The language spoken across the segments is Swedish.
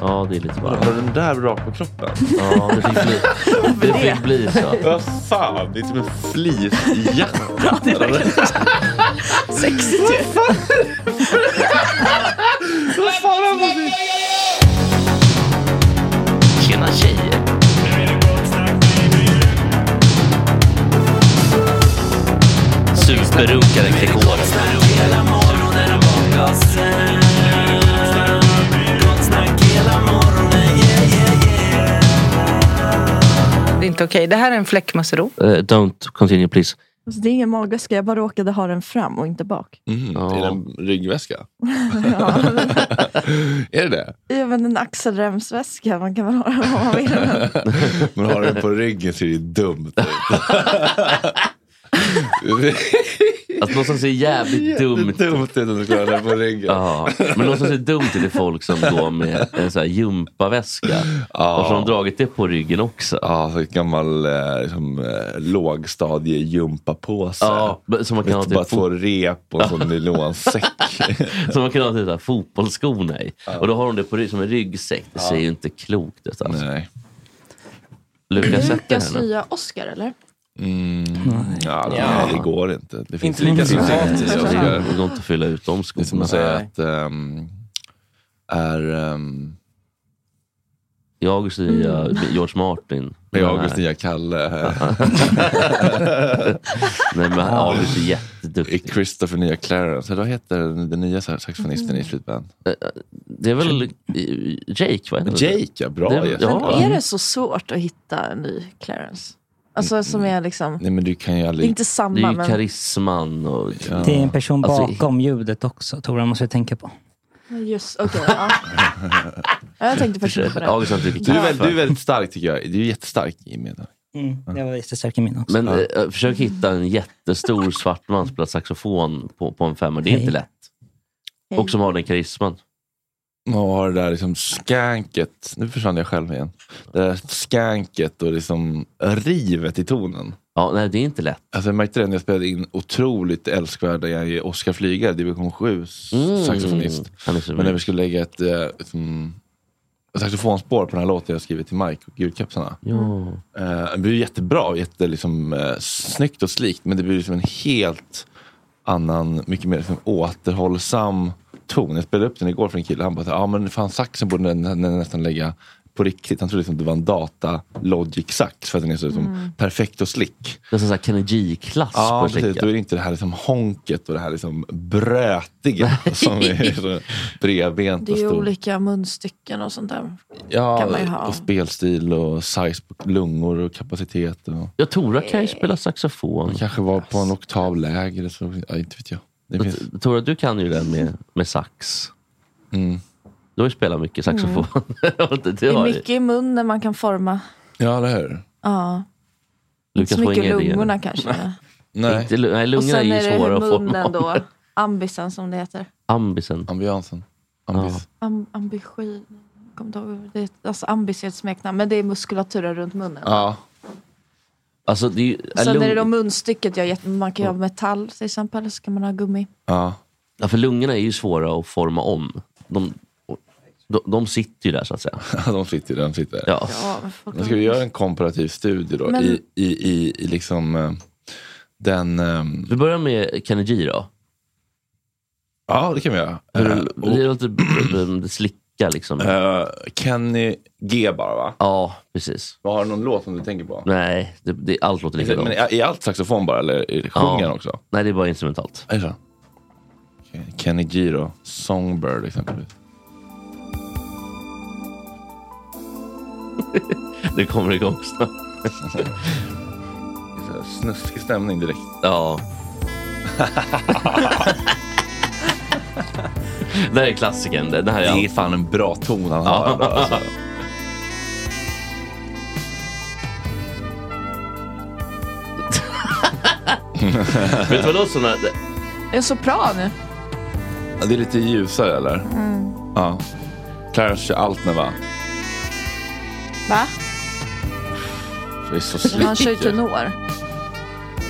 Ja, det är lite bara. Var den där rakt på kroppen? Ja, det fick bli, det fick bli så. Vad fan, det är typ en fleecejacka. Sexigt ju. Vad fan är det? Tjena tjejer! Superrunkaren Gregor. Inte okej. Det här är en fläckmussero. Uh, don't continue please. Alltså, det är ingen magväska, jag bara råkade ha den fram och inte bak. Mm. Ja. Är det en ryggväska? ja, Är det det? men en axelremsväska, man kan väl ha den vad man vill. Men har du den på ryggen ser det ju dumt ut. Alltså något som ser jävligt dumt dumt ut om du ska ha den på ryggen. Ja, men något som ser dumt ut är folk som går med en sån här gympaväska. Och så har de dragit det på ryggen också. Ja, så ett gammal eh, liksom, eh, lågstadie-gympapåse. Ja, som man kan ha Vet, bara till två rep och en sån nylonsäck. Som man kan ha till fotbollsskorna i. Och då har de det på, rygg- som en ryggsäck. Det ser ju inte klokt ut. Alltså. Nej. Lukas, Lukas nya Oscar eller? Mm. Ja, Ja. det går inte. Det finns Inte lika sympatiskt. Det går- inte att fylla ut de Det är som skorna. att säga Nej. att ehm, är um, Jag och nya George Martin. jag Nej. August nya Kalle. Nej men August är jätteduktig. Christopher nya Clarence. Eller vad heter den nya saxofonisten i Slutband? Det är väl eh, Jake? Vad heter det? Jake, ja. Bra Det är- ja. Men är det så svårt att hitta en ny Clarence? Alltså som är liksom, Nej men du kan ju det är aldrig... inte Det är samma ju men karisman och... Ja. Det är en person Alltså, bakom ljudet också, Tora, måste jag tänka på. just, okej. ja. Ja, Jag tänkte faktiskt inte på det. Du är, väldigt, du är väldigt stark tycker jag. Du är jättestark Jimmy. Mm, jag var jättestark i min också. Men eh, försök hitta en jättestor svart man som spelar saxofon på, på en femma. Det är Hej. inte lätt. Hej. Och som har den karisman. Och har det där liksom skanket. Nu försvann jag själv igen. Det där skanket och liksom rivet i tonen. Ja, nej, det är inte lätt. Alltså jag märkte det när jag spelade in otroligt älskvärda Oscar Flygare, division 7 Mm. saxofonist. Så Men när vi skulle lägga ett, eh, liksom, saxofonspår på den här låten jag skrivit till Mike och Gudkapsarna. Ja. Eh, det blir jättebra, jätte, liksom, eh, snyggt och slikt men det blir liksom en helt annan, mycket mer liksom, återhållsam ton. Jag spelade upp den igår för en kille, han bara, ja men fan saxen borde den, den nästan lägga på riktigt. Han trodde liksom att det var en data logic sax för att den är så liksom, perfekt och slick. Det är här Kenny G-klass Ja, på precis. Då är det inte det här liksom honket och det här liksom brötiga som är så bredbent Det och är ju stort. olika munstycken och sånt där. kan Ja, man ju ha. och spelstil och size på lungor och kapacitet. Och... Ja, Tora kan ju spela saxofon. Man kanske var på en oktav lägre, så, ja, inte vet jag. Det finns... Tora, du kan ju den med, med sax. mm. Du har ju spelat mycket saxofon. det, Det är mycket i munnen man kan forma. Ja, eller hur? Ja, inte Lukas så mycket lungorna kanske. Nej, Inte, nej, Och lungorna är sen ju är det svåra att få. munnen då. Ambisen som det heter. Ambisen. ambiansen. Ambis. Am, ambition. Det är, alltså ambis är ett smeknamn, men det är muskulaturen runt munnen. Ja. Alltså, det är, ju- är Sen lung... är det då munstycket, jag jätte, man kan ju ha metall till exempel, eller så kan man ha gummi. ja. ja, för lungorna är ju svåra att forma om. De, de, de sitter ju där så att säga. de sitter där, de sitter. Ja. Ja, men ska vi göra en komparativ studie då Men- i, i, i, i liksom eh, den... ehm, Vi börjar med Kenny G då. ja, det kan vi göra. Hur, Eh, det är lite slicka liksom. Eh, Kenny G bara va? Ja, precis. Vad Har du någon låt som du tänker på? Nej, det, det, allt låter likadant. Men är, är allt saxofon bara eller sjunger Ja. också? Nej, det är bara instrumentalt. Är så? Kenny G då, Songbird exempelvis. Det kommer igång snart. Snuskig stämning direkt. Ja. det här är klassikern. Det här är Det är fan en bra ton han har. Alltså. Vet du vad låter som? när- Det är sopran. Ja, det är lite ljusare eller? Ja. Clarence med va? Va? Det är så Men han kör ju tenor.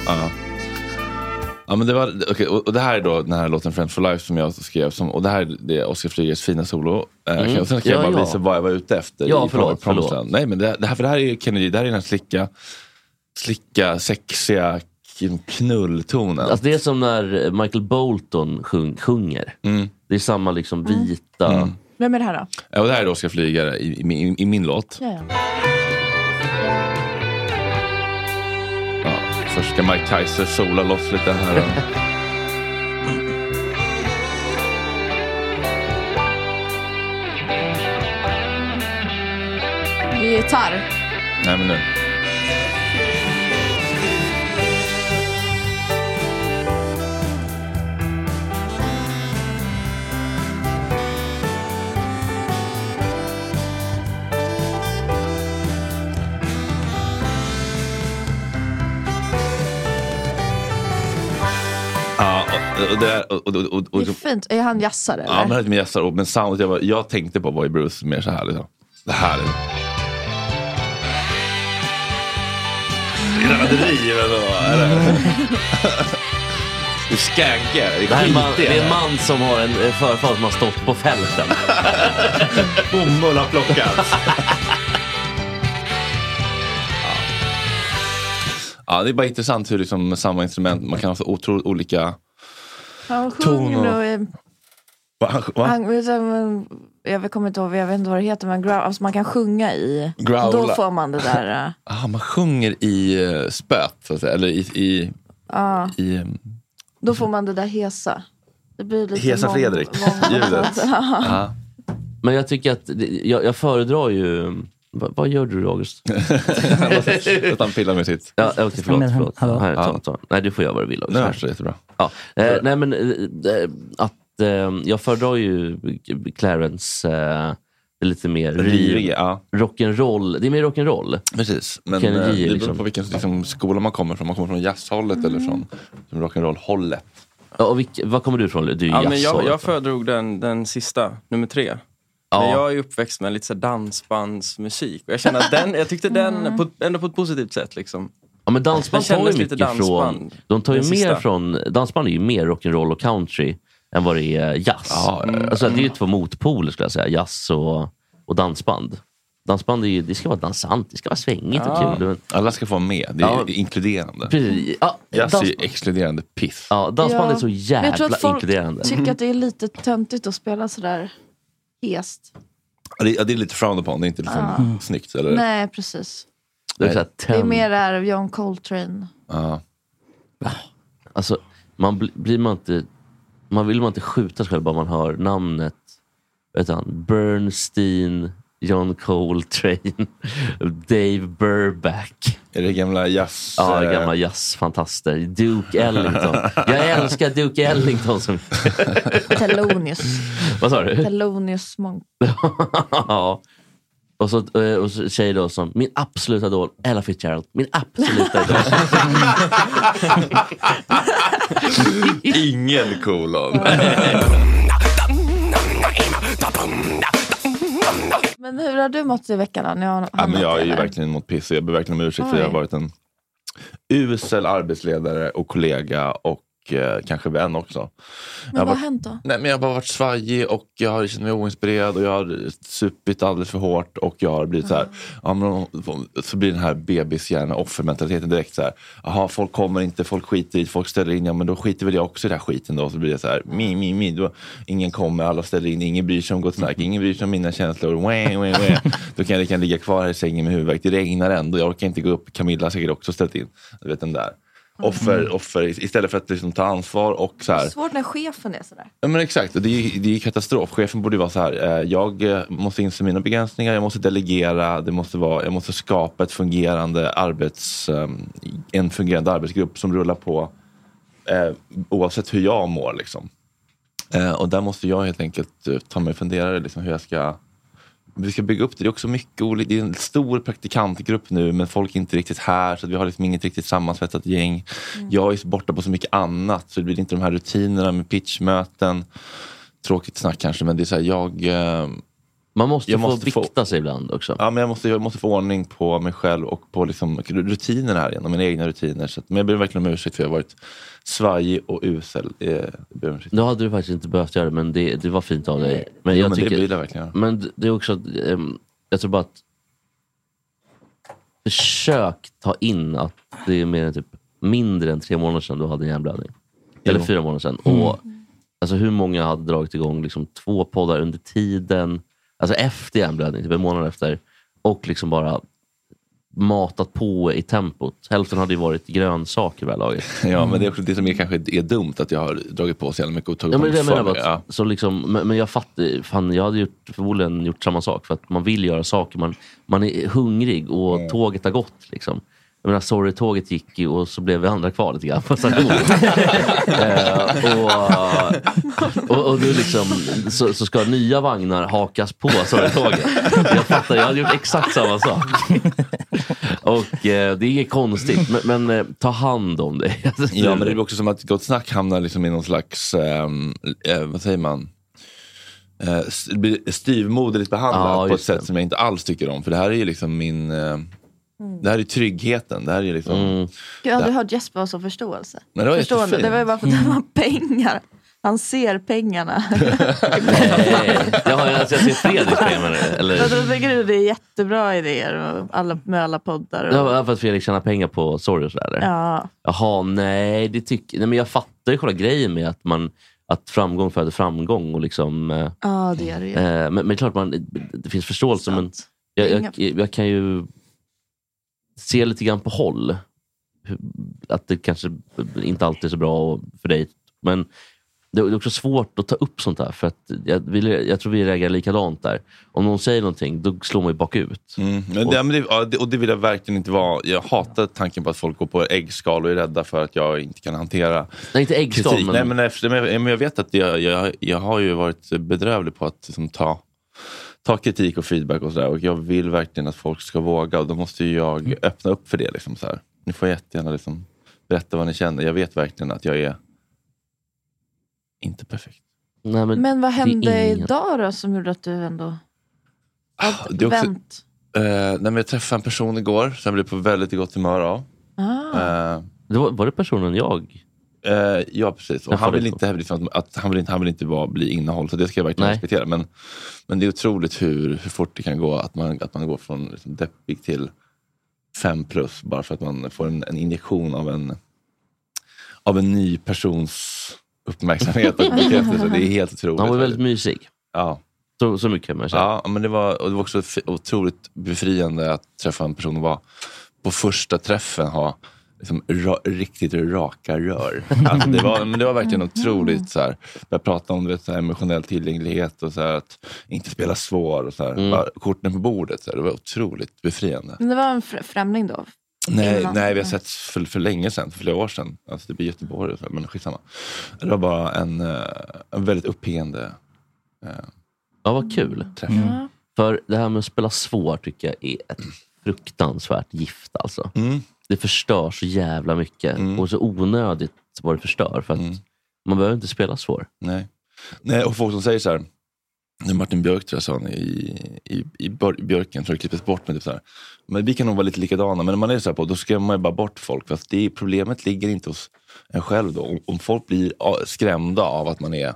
Ja. Ja, men det, var, okay, och, och det här är då den här låten Friends for Life som jag skrev. Som, och det här är det Oscar Flygers fina solo. Eh, Mm. och sen ska Ja, jag bara ja. visa vad jag var ute efter. Ja, i förlåt, förlåt. Nej, men det, det, här, för det här är Kennedy, det här är den här slicka, slicka, sexiga knulltonen. Alltså det är som när Michael Bolton sjung, sjunger. Mm. Det är samma liksom vita... Mm. Vem är det här då? Ja, och det här är då Oscar Flygare i, i, i, i min låt. Ja, ja. Först ska Mike Kaiser sola loss lite här. Gitarr. Nej men nu. Och, det är, och, och, och, och, Det är och, fint. Är han jazzare? Ja, men det med gästar. och- Men soundet jag, var, jag tänkte på var ju Bruce mer så här. Liksom. Det här är... Är det driv eller vad? Eller? Du skaggar. Det, här är en man, det är en man som har en eh, förfar som har stått på fälten. Bomull har plockats. Ja, det är bara intressant hur liksom samma instrument, man kan ha så otroligt olika... Han Ton sjunger och- i... Va? Han, va? Jag kommer inte ihåg, jag vet inte vad det heter, men growl, alltså man kan sjunga i. Growla. Då får man det där. Ah, man sjunger i uh, spöt, så att säga. Eller i... i, Ja, i då får man det där hesa. Det blir lite Hesa mång- Fredrik, mång- ljudet. Ja. Men jag tycker att, jag, jag föredrar ju... Vad, vad gör du August? Att han pillar med sitt... Ja, okej, förlåt. Förlåt. hallå? Här, ta, Ja. ta. Nej, du får göra vad du vill. August. Hörs det jättebra. Ja. Eh, nej, men eh, eh, att eh, jag föredrar ju Clarence eh, det är lite mer ja. rock'n'roll. Det är mer rock'n'roll. Precis, men Kenny eh, det beror liksom. på vilken liksom, skola man kommer från. Man kommer från jazzhållet eller från från rock'n'roll-hållet. Ja, och vilk, vad kommer du ifrån? Du är Ja, men jag, jag föredrog den, den sista, nummer tre. Ja. Men jag är uppväxt med lite så dansbandsmusik. Och jag känner att den, jag tyckte den, på, ändå på ett positivt sätt liksom. Ja men dansband tar ju mycket dansband, från... De tar ju mer sista. från... Dansband är ju mer rock'n'roll och country än vad det är jazz. Ja, ja, Alltså, det är ju två motpoler skulle jag säga. Jazz och, och dansband. Dansband är ju, det ska vara dansant, det ska vara svängigt Ja. och kul. Alla ska få vara med. Det är Ja. inkluderande. Precis. Ja, Jazz dans, är ju exkluderande piss. ja, dansband Ja. är så Men jag tror jävla att folk inkluderande. tycker att det är lite töntigt att spela sådär hest. Ja, Det, ja, det är lite frowned upon, det är inte liksom snyggt. Eller? Nej, precis. Det är, så här, Det är mer av John Coltrane. Ja. Alltså, man bli- blir man inte... Man vill man inte skjuta sig själv bara man hör namnet. Vet han, Bernstein, John Coltrane, Dave Burback. Är det gamla jazz... Ja, eh, gamla jazzfantaster. Duke Ellington. Jag älskar Duke Ellington. Som... Thelonious. Vad sa du? Thelonious Monk. ja. Och så, eh, och så tjejer då som, min absoluta idol, Ella Fitzgerald. Min absoluta idol. Ingen kolon. Men hur har du mått i veckan då? Ni har Ja, men jag är ju verkligen mot piss jag ber verkligen om ursäkt för Oj. jag har varit en usel arbetsledare och kollega och eh, kanske vän också. jag Men har vad har varit, hänt då? nej, men jag har bara varit svajig och jag har känt mig oinspirerad och jag har supit alldeles för hårt och jag har blivit så här, ja, så blir den här bebishjärna offermentaliteten direkt så här, jaha folk kommer inte, folk skiter i folk ställer in, ja men då skiter väl jag också i den här skiten då. Så blir det så här, mi, mi, mi, då, ingen kommer, alla ställer in, ingen bryr sig om gott snack, ingen bryr sig om mina känslor, wah, wah, wah. då kan jag gärna ligga kvar här i sängen med huvudvärk, det regnar ändå, jag orkar inte gå upp, Camilla har säkert också ställt in, du vet den där. Offer, offer, istället för att liksom ta ansvar och så här. Svårt när chefen är sådär. Ja, men exakt, och det är, det är katastrof. Chefen borde vara så här, eh, jag eh, måste inse mina begränsningar, jag måste delegera, det måste vara, jag måste skapa ett fungerande arbets, eh, en fungerande arbetsgrupp som rullar på eh, oavsett hur jag mår. Liksom. Och där måste jag helt enkelt ta mig och fundera liksom, hur jag ska vi ska bygga upp det. Det är också mycket olika. Det är en stor praktikantgrupp nu men folk är inte riktigt här så vi har liksom inget riktigt sammansvetsat gäng. Jag är borta på så mycket annat så det blir inte de här rutinerna med pitchmöten. Tråkigt snack kanske men det är så här, jag... Man måste Jag få måste få- vikta sig ibland också. Ja, men jag, måste, jag måste få ordning på mig själv och på liksom rutinerna här igen, och mina egna rutiner. Så att, men jag ber verkligen om ursäkt för jag har varit svajig och usel. Eh. Nu hade du faktiskt inte behövt göra det, men det, det var fint av dig. Men, jag men det tycker, blir det verkligen. Men det är också, jag tror bara att försök ta in att det är mer än typ mindre än tre månader sedan du hade en hjärnblödning. Eller fyra månader sedan. Mm. Och, alltså, hur många hade dragit igång liksom, två poddar under tiden, alltså efter hjärnblödning, typ en månad efter. Och liksom bara matat på i tempot. Hälften hade ju varit grönsaker vid det här laget. Ja, men det är också det som är, kanske är dumt att jag har dragit på så jävla mycket och tagit Ja, på men det mig menar för bara. Ja. Så liksom, men, men jag fattar, fan, jag hade gjort, förmodligen gjort samma sak. För att man vill göra saker, man, man är hungrig och Mm. tåget har gått. Liksom. Jag menar, sorry, tåget gick ju och så blev vi andra kvar lite grann på stationen. eh, och, och, och nu liksom, så, så ska nya vagnar hakas på sorry-tåget. Jag fattar, jag hade gjort exakt samma sak. Och eh, det är inget konstigt, men, men eh, ta hand om dig. Ja, men det blir också som att Gott Snack hamnar liksom i någon slags, ehm, eh, vad säger man, eh, styvmoderligt behandlat Ja, på ett sätt det. som jag inte alls tycker om. För det här är ju liksom min, eh, det här är tryggheten. Det här är liksom, Mm. Gud, jag har aldrig det- hört Jesper vara så förståelse. Men det var Förstående. Det var ju bara för att det var pengar. Han ser pengarna. Nej, jag, har, alltså, jag ser Fredrik pengar eller? då tycker du det är jättebra idéer alla, med alla poddar. Och, Ja, för att Fredrik tjänar pengar på sorg och sådär? ja. Jaha, nej, det tycker, nej men jag fattar ju själva grejen med att, man, att framgång föder framgång. Och liksom, eh, ja, det är det ju. eh, men, men klart, man, det finns förståelse. Men Sant. jag, Inga- jag, jag kan ju se lite grann på håll. Att det kanske inte alltid är så bra för dig. Men det är också svårt att ta upp sånt här. För att jag, jag tror vi reagerar likadant där. Om någon säger någonting, då slår man ju bakut. Mm, men det, men det, och det vill jag verkligen inte vara. Jag hatar tanken på att folk går på äggskal och är rädda för att jag inte kan hantera Nej, inte äggskal, kritik. men- Nej, men, efter, men jag vet att jag, jag, jag har ju varit bedrövlig på att liksom, ta, ta kritik och feedback och sådär. Och jag vill verkligen att folk ska våga och då måste ju jag Mm. öppna upp för det. Liksom, så här. Ni får jättegärna liksom, berätta vad ni känner. Jag vet verkligen att jag är inte perfekt. Nej, men, Men vad det hände ingen- idag då som gjorde att du ändå Det är också, vänt? eh, nej, men jag träffade en person igår som jag blev på väldigt gott humör av. Ah. Eh, det var, var det personen jag? Eh, ja, precis. Och han vill, inte, liksom, att, han, vill inte, han vill inte vara, bli innehåll, så det ska jag verkligen Nej. respektera. Men, men det är otroligt hur, hur fort det kan gå att man, att man går från liksom, deppig till fem plus bara för att man får en, en injektion av en, av en ny persons uppmärksamhet och bekräftelse. Det är helt otroligt. Han var väldigt mysig. Ja. Så, så mycket kan man säga. Ja, men det var, och det var också otroligt befriande att träffa en person och vara på första träffen ha liksom, ra, riktigt raka rör. Alltså, det, var, men det var verkligen otroligt så här, börja prata om vet, så här, emotionell tillgänglighet och så här, att inte spela svår. Och så här, Mm. bara, korten på bordet, så här, det var otroligt befriande. Men det var en fr- främling då? Nej, Innan. nej, vi har sett för, för länge sedan, för flera år sedan. Alltså typ i Göteborg, och så, men skitsamma. Det var bara en, eh, en väldigt uppiggande eh, Ja, vad kul. träff. Ja. För det här med att spela svår tycker jag är ett fruktansvärt gift. Alltså. Mm. Det förstör så jävla mycket och så onödigt vad det förstör. För att Mm. Man behöver inte spela svår. Nej. Nej, och folk som säger så här, Martin Björk tror jag sa i, i, i Björken, tror jag klipptes bort, men, typ så här, men vi kan nog vara lite likadana, men när man är så här på, då skrämmer man ju bara bort folk. För det, problemet ligger inte hos en själv då. Om, om folk blir skrämda av att man är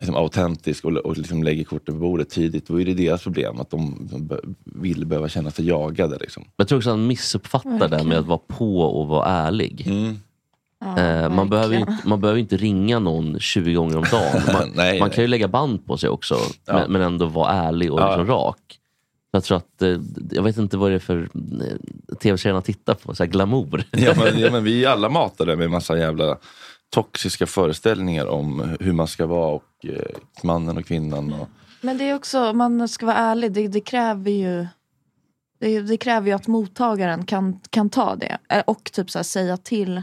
liksom, autentisk och, och liksom lägger korten på bordet tidigt, då är det deras problem. Att de vill behöva känna sig jagade. Liksom. Jag tror också att han missuppfattar det här med att vara på och vara ärlig. Eh, man, behöver inte, man behöver inte ringa någon 20 gånger om dagen. Man, Nej, man nej. kan ju lägga band på sig också, Ja. men, men ändå vara ärlig och Ja. liksom rak. Jag tror att, eh, jag vet inte vad det är för eh, tv-serierna tittar på, så här glamour. Ja, men, ja, men vi är alla matade med massa jävla toxiska föreställningar om hur man ska vara och eh, mannen och kvinnan. Och, Men det är också, om man ska vara ärlig, det, det kräver ju det, det kräver ju att mottagaren kan, kan ta det. Eh, Och typ så säga till.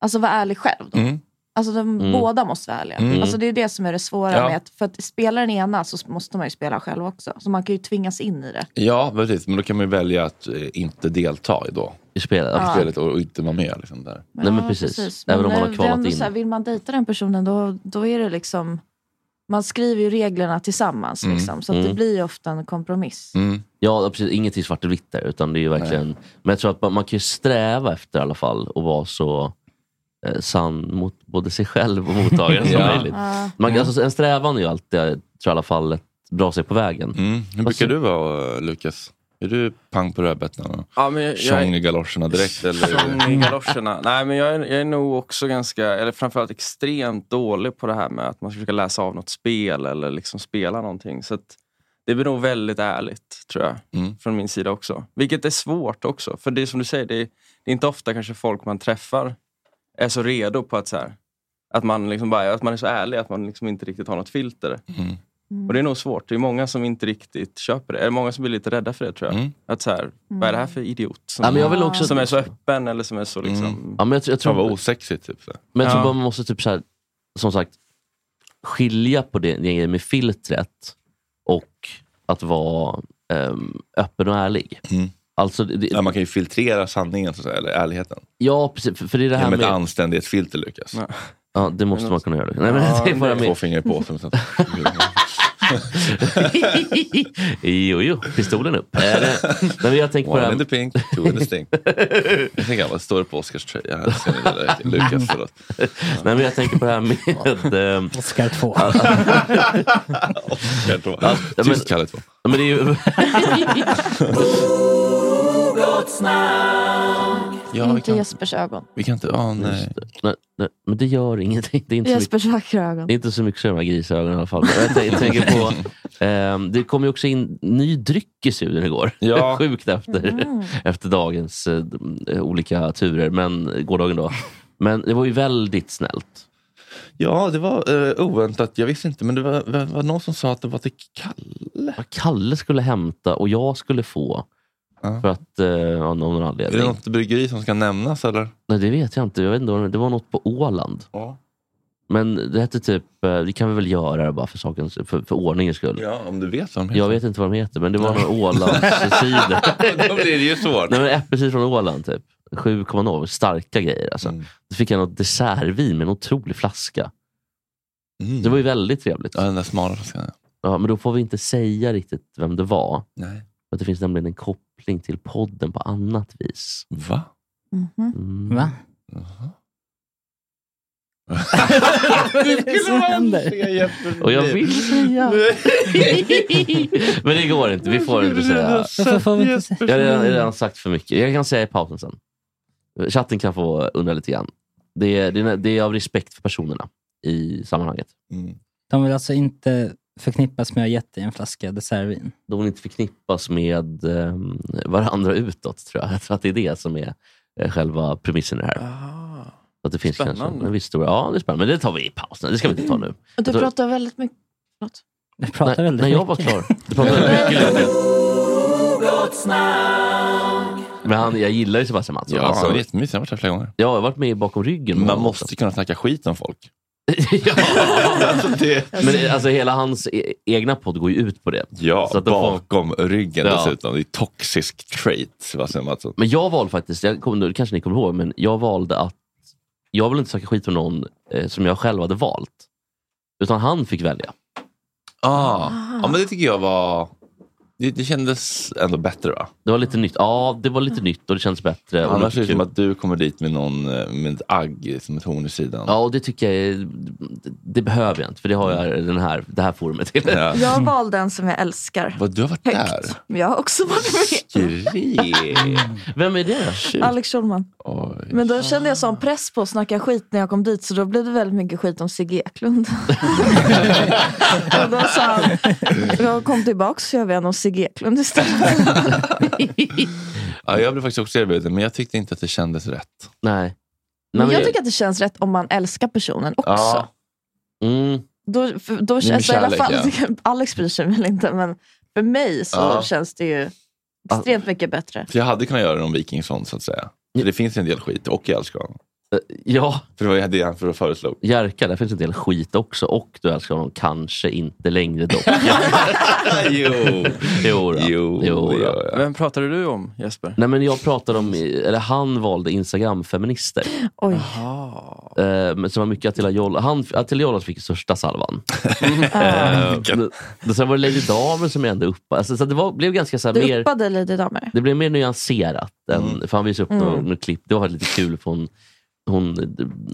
Alltså vara ärlig själv. Då. Mm. Alltså de, Mm. båda måste vara ärliga. Mm. Alltså det är det som är det svåra Ja. med att, för att spela den ena så måste man ju spela själv också. Så man kan ju tvingas in i det. Ja, precis. Men då kan man ju välja att eh, inte delta i, då, i spelet, i Ja. spelet och, och inte vara med. Liksom, där. Nej, men Ja, precis. Även om man eh, har är kvalat in. Så här, vill man dejta den personen då, då är det liksom man skriver ju reglerna tillsammans. Mm. Liksom, så att det Mm. blir ju ofta en kompromiss. Ja, precis. Inget i svart och vitt där. Utan det är ju verkligen, men jag tror att man, man kan ju sträva efter i alla fall att vara så eh, sann mot både sig själv och mottagaren som Ja. möjligt. Ja. Man, alltså, en strävan är ju alltid, jag tror i alla fall, ett bra sig på vägen. Mm. Hur brukar du vara, eh, Lukas? Är du pang på rödbetan? Ja, Tjong i galoscherna direkt? Eller? Tjong i galoscherna. Nej, men jag är, jag är nog också ganska, eller framförallt extremt dålig på det här med att man ska försöka läsa av något spel eller liksom spela någonting. Så att det blir nog väldigt ärligt, tror jag. Mm. Från min sida också. Vilket är svårt också. För det är som du säger, det är, det är inte ofta kanske folk man träffar är så redo på att så här, att man, liksom bara, att man är så ärlig att man liksom inte riktigt har något filter. Mm. Och det är nog svårt. Det är många som inte riktigt köper det. Det är många som blir lite rädda för det tror jag. Mm. Att så här, vad är det här för idiot? Som, Ja, men jag vill också- som är så öppen eller som är så liksom... Ja, men jag, tror- jag tror, Fan vad osexigt. Typ, så. Men jag tror bara man måste typ så här, som sagt skilja på det, det med filtret och att vara ehm, öppen och ärlig. Mm. Alltså, det, Ja, man kan ju filtrera sanningen, så att säga, eller ärligheten. ja, precis. För, det är det här Genom ett med... anständighetsfilter, Lukas. Ja, det måste man kunna göra. Nej, men det är bara Två med... fingrar i påsen. Så. jo, jo, pistolen upp. Det- Nej, men jag tänker på One här... in the pink, two in the stink. Jag tänker, vad står det på Oscars tröja? Lukas, förlåt. Nej, men jag tänker på det här med... ehm, Oscar 2. Oscar två. Ja, men- Tyst Kalle två. Ja, Men det är ju... Ja, vi Inte kan, Jespers ögon. vi kan inte, åh nej. nej, nej, men det gör ingenting. Det är inte så mycket, Jespers vackra ögon. det är inte så mycket så de här grisögonen i alla fall. Jag, jag tänker på... ehm, det kom ju också in ny dryck i studion igår. Ja. Sjukt efter, efter dagens d- olika turer. Men gårdagen då. Men det var ju väldigt snällt. Ja, det var uh, oväntat. Jag visste inte, men det var, var, var någon som sa att det var till Kalle. Kalle skulle hämta och jag skulle få. Ja. För att, eh, av någon Är det anledning. något bryggeri som ska nämnas eller? Nej, det vet jag inte. Jag vet inte. vad det- Det var något på Åland. Ja. Men det hette typ, eh, det kan vi väl göra bara för, sakens, för, för ordningens skull. Ja, om du vet vad de heter. Jag vet inte vad de heter, men det var någon Ålandscider. Då blir det ju svårt. Nej men äppelcider från Åland typ. 7,0. Starka grejer alltså. Mm. Så fick jag något dessertvin med en otrolig flaska. Mm. Det var ju väldigt trevligt. Ja, den där smala flaskan. men då får vi inte säga riktigt vem det var. Nej. För att det finns nämligen en koppling till podden på annat vis. Va? Mhm. Mm. Va? det som händer? Och jag vill säga. men det går inte. Vi får inte säga. Varför får vi inte säga? Jag har redan, redan sagt för mycket. Jag kan säga i pausen sen. Chatten kan få undra lite grann. Det är, det är, det är av respekt för personerna i sammanhanget. Mm. De vill alltså inte förknippas med att ha gett dig en flaska dessertvin. De vill inte förknippas med eh, varandra utåt, tror jag. Jag tror att det är det som är eh, själva premissen i det här. Ah. Så Att det finns Spännande. kanske en viss historia. Ja, det är spännande. Men det tar vi i pausen. Det ska vi inte ta nu. Och du Jag tror- pratar väldigt mycket. Förlåt. Du pratar när, väldigt när jag var mycket. klar. Du väldigt mycket. Men han, jag gillar ju Sebastian Mattsson. Ja, alltså, han är jättemysig. Jag har varit här flera gånger. jag har varit med bakom ryggen. Man måste också. kunna snacka skit om folk. ja. Alltså, det, Men alltså, hela hans e- egna podd går ju ut på det. ja, Så att de får- bakom ryggen Ja. dessutom. Det är toxic trait, Sebastian Mattsson. Men jag valde faktiskt, jag kommer, det kanske ni kommer ihåg, men jag valde att jag vill inte snacka skit med någon eh, som jag själv hade valt. Utan han fick välja. Ah. Ja, men det tycker jag var... Det, det kändes ändå bättre va? Det var lite nytt. Ja, det var lite nytt och det kändes bättre. Och Annars är det som att du kommer dit med någon eh, med ett agg som ett horn i sidan. Ja, och det tycker jag är, det behöver jag inte. För det har jag den här, det här forumet till. Ja. Jag valde en som jag älskar. Vad, du har varit där? Högt. Men jag har också varit med. Vem är det? Alex Schulman. Oj. Men då kände jag sån press på att snacka skit när jag kom dit så då blev det väldigt mycket skit om Sigge Eklund. och då sa han, jag kom tillbaks så gör vi en om Sigge Eklund istället. Ja, jag blev faktiskt också erbjuden, men jag tyckte inte att det kändes rätt. Nej. Men men- jag tycker att det känns rätt om man älskar personen också. Ja. Mm, Då, då känns det i alla fall, Alex bryr sig väl inte men för mig så Ja. känns det ju extremt mycket bättre. För jag hade kunnat göra det om Wikingsson så att säga. För det finns en del skit och jag älskar honom. ja, För det var det han för föreslog. Jerka, där finns en del skit också. Och du älskar honom kanske inte längre dock. jo. jo, då. Jo, jo då. ja, ja. Vem pratade du om Jesper? Nej men jag pratade om, eller han valde Instagram-feminister. Oj. Eh, men som var mycket Attila Jolla. Han, Attila Jolla fick största salvan. Eh, men- sen var det Lady Damer som jag ändå upp. Alltså, så det var, blev ganska så här, Du mer, uppade Lady Damer. det blev mer nyanserat. Än, för han visade upp Mm. några, några klipp. Det var lite kul för hon, hon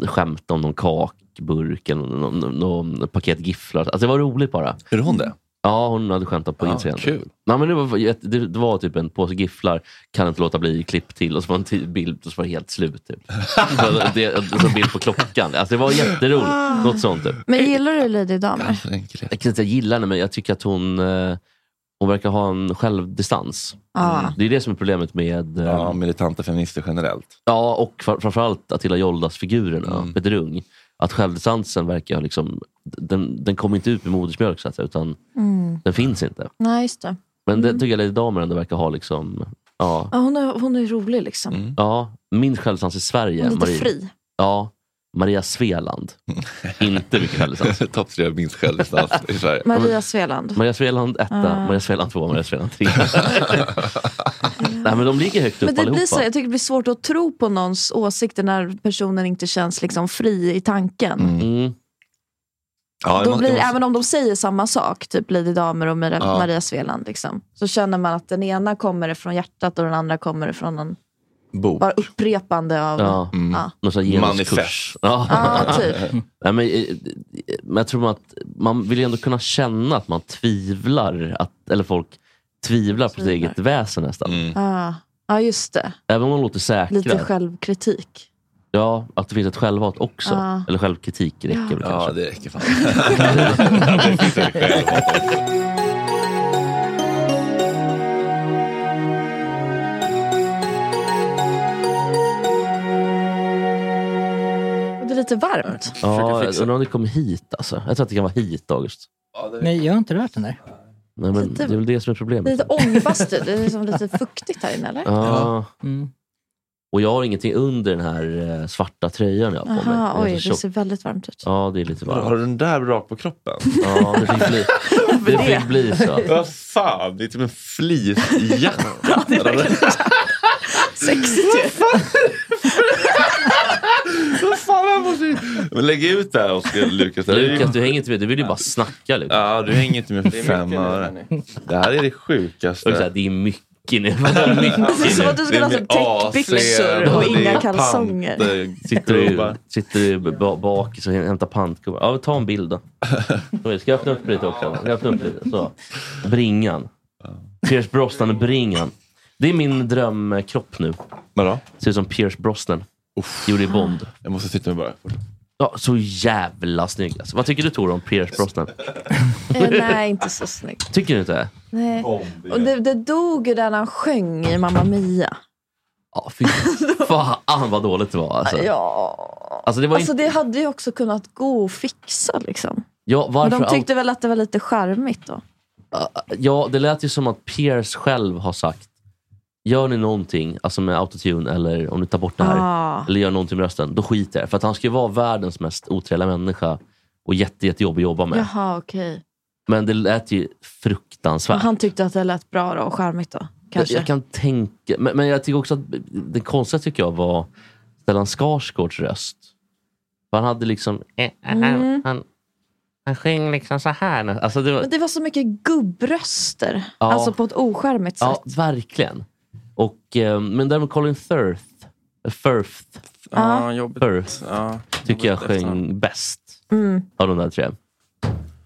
skämtade om någon kakburk eller någon, någon, någon paket gifflar. Alltså, det var roligt bara. Är det hon det? Ja, hon hade skämtat på Ja, Instagram. kul. Nej, men det, var, det, det var typ en påse gifflar, kan inte låta bli, klipp till och så var en bild och så var det helt slut. Typ. så, det, och så bild på klockan. Alltså, det var jätteroligt. Något sånt. Typ. Men gillar du Lady Damer? Alltså. Jag kan inte säga jag gillar henne, men jag tycker att hon, eh, hon verkar ha en självdistans. Ja. Det är det som är problemet med... eh, Ja, militanta feminister generellt. Ja, och fr- framförallt Attila Joldas-figurerna, Mm. Peter Ung. Att självdistansen verkar liksom, den, den kommer inte ut med modersmjölk så att säga, utan Mm. den finns inte. Nej, just det. Men det tycker jag Lady Damer ändå verkar ha liksom, ja, Ja, hon, är, hon är rolig liksom. Mm. ja min självdistans i Sverige. Hon är lite Marie, fri. Ja, Maria Sveland. inte mycket självdistans. Topp tre minst självdistans i Sverige. Maria Sveland. Maria Sveland etta, Ah. Maria Sveland två, Maria Sveland tre. Nej, men de ligger högt upp Men det blir allihopa. så, jag tycker det blir svårt att tro på någons åsikter när personen inte känns liksom fri i tanken. Mm. Ja, Då man- blir, man- även om de säger samma sak, typ Lady Damer och Maria, Ja. Maria Sveland, liksom, så känner man att den ena kommer från hjärtat och den andra kommer från en Bok. bara upprepande av... Ja. Ja. Någon sån här genuskurs. Manifest. Ja. Ja, typ. Nej, men, eh, men jag tror att man vill ju ändå kunna känna att man tvivlar, att, eller folk tvivlar på sitt eget väsen nästan. Mm. Ja. ja, just det. Även om de låter säkra. Lite självkritik. Ja, att det finns ett självhat också. Ja. Eller självkritik räcker väl Ja, kanske. det räcker fan. lite varmt. Ja, jag undrar om det kommer hit alltså. Jag tror att det kan vara hit August. Nej, jag har inte rört den där. Nej, men Lite- det är väl det som är Det är problemet. lite ångbastu. Det är liksom lite fuktigt här inne, eller? Ja. Mm. Och jag har ingenting under den här eh, svarta tröjan jag har på mig. Aha, oj, det ser väldigt varmt ut. Ja, det är lite Har varmt. du den där rakt på kroppen? Ja, det fick bli, det fick bli så. Vad fan, det är typ en fleecejacka. Sexigt ju. Fan, jag måste. Men lägg ut det här Oskar Lukas. Lukas, du hänger inte med. Du vill ju bara snacka. Lukas. Ja, du hänger inte med för fem mycket öre. Det här är det Och så här, sjukaste. det är mycket nu. Vadå mycket Det är som att du skulle ha täckbyxor och inga kalsonger. Sitter du, sitter du ba- bak och hämtar pantkubbar? Ja, ta en bild då. Ska jag öppna upp lite också? Ska jag öppna upp lite? Så. Bringan. Pierce Brosnan-bringan. Det är min drömkropp nu. Vadå? Ser ut som Pierce Brosnan. Gjorde i Bond. Jag måste sitta mig bara. Ja, så jävla snygg. Alltså. Vad tycker du Tor om Pierce Brosnan? Eh, nej, inte så snygg. Tycker du inte? Nej. Och det, det dog ju där när han sjöng i Mamma Mia. Ja, fy fan vad dåligt det var. Alltså. Ja. Alltså, det var Alltså inte... det hade ju också kunnat gå att fixa liksom. Ja, Men varför de allt- tyckte väl att det var lite charmigt då. Ja, det lät ju som att Pierce själv har sagt Gör ni någonting, alltså med autotune eller om ni tar bort det här, Ah. eller gör någonting med rösten, då skiter jag För att han ska ju vara världens mest otrevliga människa och jätte, jättejobbig att jobba med. Jaha, okej. Men det lät ju fruktansvärt. Och han tyckte att det lät bra då och charmigt då? Kanske? jag kan tänka, men, men jag tycker också att det konstiga tycker jag var Stellan Skarsgårds röst. För han hade liksom, eh, han, Mm. han, han sjöng liksom så här. Alltså det var, Men det var så mycket gubbröster. Ja. Alltså på ett oskärmigt sätt. Ja, verkligen. Och, eh, men däremot Colin Firth, eh, Firth Ja, jobbigt. Firth Ja, tycker jag sjöng bäst Mm. av de där tre.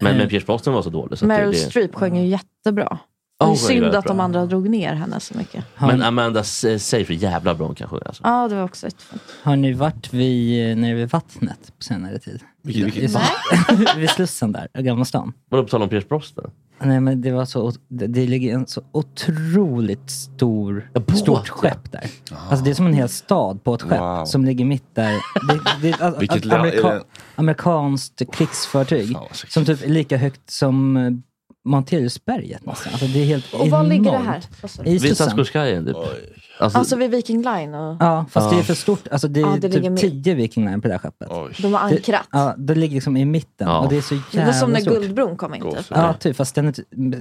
Men, men Pierce Brosnan var så dålig. Så Meryl det, det, Streep sjöng ju jättebra. Sjöng synd att de bra. andra drog ner henne så mycket. Men Amanda Se- Seyfried, jävla bra hon kan sjunga. Alltså. Ja, det var också ett. Har ni varit vid, nere vid vattnet på senare tid? Vilket- vilket- Vid- vid Slussen där, Gamla stan. Vadå på tal om Pierce Brosnan? Nej men det var så, det, det ligger en så otroligt stor, Ja, stort skepp där. Alltså det är som en hel stad på ett skepp Wow. som ligger mitt där. Det, det, ett- Vilket är det- amerikanskt krigsfartyg. Fan, som typ är lika högt som Monteliusberget nästan. Alltså det är helt Och var ligger det här? I Vid. Stadsgårdskajen typ. Alltså, Alltså vid Viking Line och Ja, fast det är för stort. Alltså det är Ja, det typ med. tio Viking Line på det här skeppet. Oj. de har ankrat. Ja, det ligger liksom i mitten Ja. och det är så det jävla var som när stort. Guldbron kom in typ. Ja, typ. Fast den är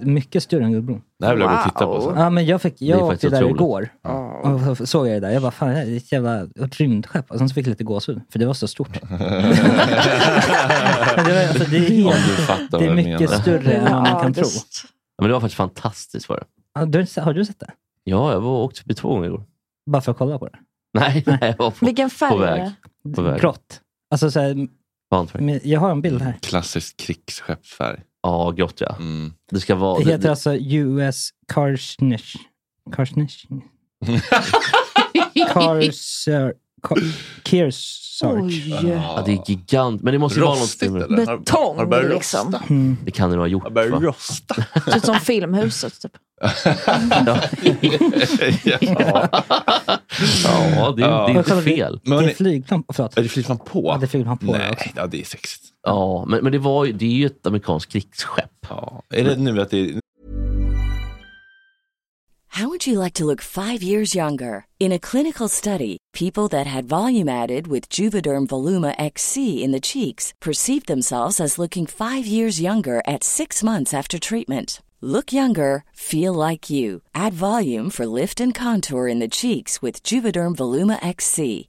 mycket större än Guldbron. Det här vill jag gå och titta på. Sen. Ja, men jag, fick, jag åkte faktiskt där otroligt. igår och så såg jag det där. Jag bara, fan det är ett jävla ett rymdskepp. Och sen så fick jag lite gåshud, för det var så stort. Det, var, alltså, det är, helt, det är mycket menar. större än vad man kan tro. Ja, men det var faktiskt fantastiskt. Var det. Ja, du, har du sett det? Ja, jag var och åkte förbi två gånger igår. Bara för att kolla på det? Nej, nej jag var på, Vilken färg på väg. På väg. Grått. Alltså, så här, jag har en bild här. Klassisk krigsskeppsfärg. Ja, grått ja. Mm. Det ska vara... Det heter alltså US Karsnish. Karsnish? Karsar... Kearsarge. Oj. Ja, det är gigant. Men det måste ju vara Rostigt något... eller? Har- Betong, Har det börjat liksom. rosta? Mm. Det kan det nog ha gjort. Har det börjat rosta? Ut som Filmhuset typ. Ja. ja. ja, det, är- det är inte fel. Det, Men det är flygplan. Förlåt. Är det flygplan på? Ja, det är flygplan på det Nej, ja, det är sexigt. Ja, men, men det, var det är ju ett amerikanskt krigsskepp. Ja. Är det nu att det är... How would you like to look five years younger? In a clinical study, people that had volume added with Juvederm Voluma XC in the cheeks perceived themselves as looking five years younger at six months after treatment. Look younger, feel like you. Add volume for lift and contour in the cheeks with Juvederm Voluma XC.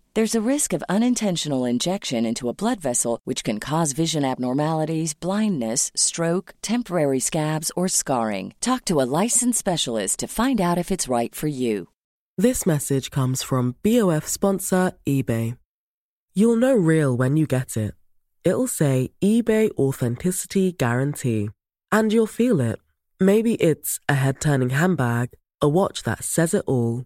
There's a risk of unintentional injection into a blood vessel, which can cause vision abnormalities, blindness, stroke, temporary scabs, or scarring. Talk to a licensed specialist to find out if it's right for you. This message comes from BOF sponsor eBay. You'll know real when you get it. It'll say eBay Authenticity Guarantee. And you'll feel it. Maybe it's a head turning handbag, a watch that says it all,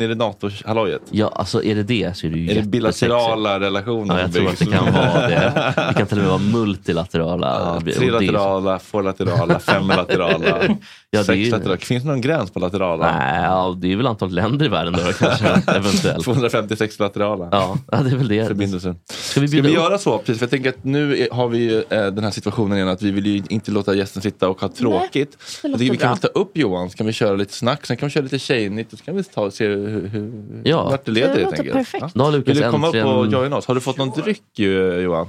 Är det NATO-hallojet? Ja, alltså är det det så är det ju Är det bilaterala relationer? Ja, jag tror att det kan vara det. Det kan till och med vara multilaterala. Ja, trilaterala, fålaterala, femlaterala, Ja, det är ju-. Finns det någon gräns på laterala? Nej, ja, det är väl antalet länder i världen då kanske. Eventuellt. 256 laterala. Ja, ja, det är väl det. Förbindelser. Ska vi Ska vi göra så? Precis, för jag tänker att nu är- har vi ju, eh, den här situationen igen att vi vill ju inte låta gästen sitta och ha tråkigt. det låter tycker vi kan bra. väl ta upp Johan, så kan vi köra lite snack, sen kan vi köra lite tjejnytt och så kan vi ta se hur, hur, Ja. vart det leder Det låter perfekt. Då har Lukas Vill du komma upp och äntligen- joina oss? Har du fått någon dryck ju, Johan?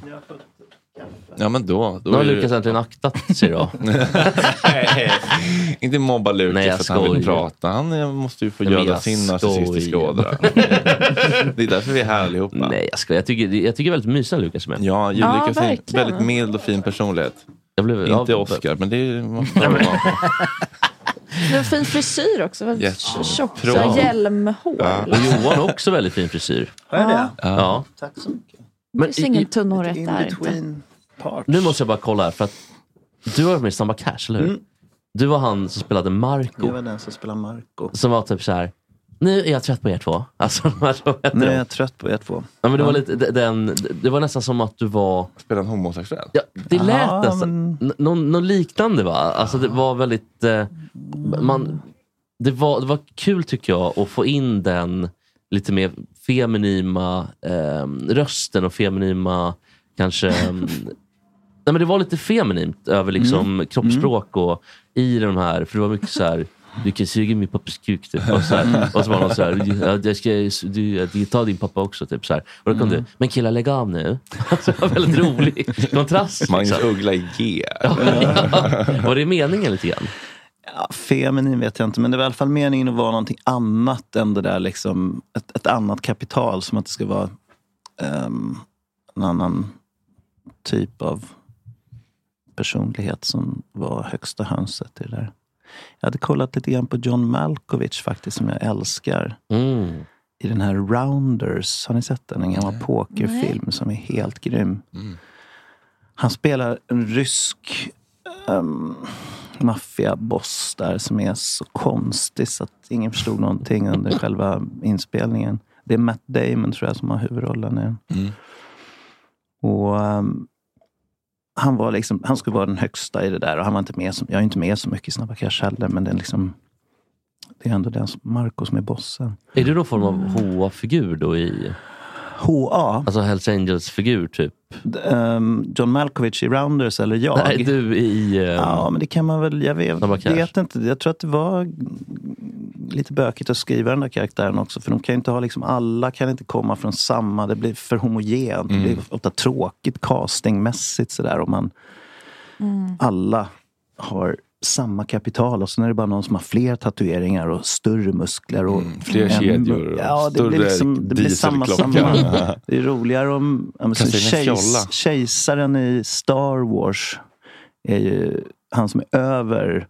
Ja men då. då har är det- Lukas äntligen aktat sig då. Inte mobba Lukas Nej, jag för att han vill skojar. prata. Han eh, måste ju få Nej, jag sin narcissistiska skojar. ådra. det är därför vi är här allihopa. Nej, jag ska. Jag tycker, jag tycker väldigt mysigt när Lukas är med. Ja, Ja, Lukas är en väldigt mild och fin personlighet. Jag blev, Inte ja, Oscar, men det är- måste man vara. Du har fin frisyr också. Väldigt tjockt. Hjälmhår. Ja. Och Johan har också väldigt fin frisyr. Är det? Ja. Tack så mycket. Det Men finns i, ingen tunnhårighet där inte. Parts. nu måste jag bara kolla här, för att du har varit med i Snabba Cash, eller hur? Mm. Du var han som spelade Marco. Jag var den som spelar Marco. Som var typ så här. Nu är jag trött på er två. Alltså, heter Nu är jag trött på er två. Ja, men det, var lite, den, det var nästan som att du var... Spelar en homosexuell? Ja, det lät nästan... n- Någon, någon liknande va? Alltså det var väldigt... Eh, man, det, var, det var kul tycker jag att få in den lite mer feminima eh, rösten och feminima kanske... nej men det var lite feminint över liksom kroppsspråk och i de här, för det var mycket så här du kan suga min pappas kuk. Typ. Och, så här, och så var någon så här, "Ja, jag ska du, ta din pappa också. Typ, så här. Och då kom du, men killar lägg av nu. Alltså, det var väldigt rolig kontrast. Magnus Liksom. Uggla i G. Ja, var det meningen lite grann? Ja, feminin vet jag inte, men det var i alla fall meningen att vara någonting annat än det där liksom, ett, ett annat kapital. Som att det ska vara ehm, en annan typ av personlighet som var högsta hönset i det där. Jag hade kollat lite grann på John Malkovich faktiskt, som jag älskar. Mm. I den här Rounders, har ni sett den? En gammal pokerfilm som är helt grym. Han spelar en rysk um, maffiaboss där som är så konstig så att ingen förstod någonting under själva inspelningen. Det är Matt Damon tror jag som har huvudrollen i den. Mm. Och ehm, han, var liksom, han skulle vara den högsta i det där och han var inte med. Som, jag är inte med så mycket i Snabba Cash heller, men det är, liksom, det är ändå den som, Marco som är bossen. Är du någon form av HA-figur då? i HA? Alltså Hells Angels-figur typ? ehm, John Malkovich i Rounders eller jag. Nej, du i... ehm, Ja, men det kan man väl. Jag vet, vet inte. Jag tror att det var lite bökigt att skriva den där karaktären också. För de kan ju inte ha liksom, alla kan inte komma från samma. Det blir för homogent. Det blir ofta tråkigt castingmässigt sådär. Om man Mm. alla har samma kapital och sen är det bara någon som har fler tatueringar och större muskler. Och fler en- kedjor och Ja, det större blir, liksom, det blir samma, samma. Det är roligare om... Ja, men så Kastar in en kejs, kejsaren i Star Wars är ju han som är över...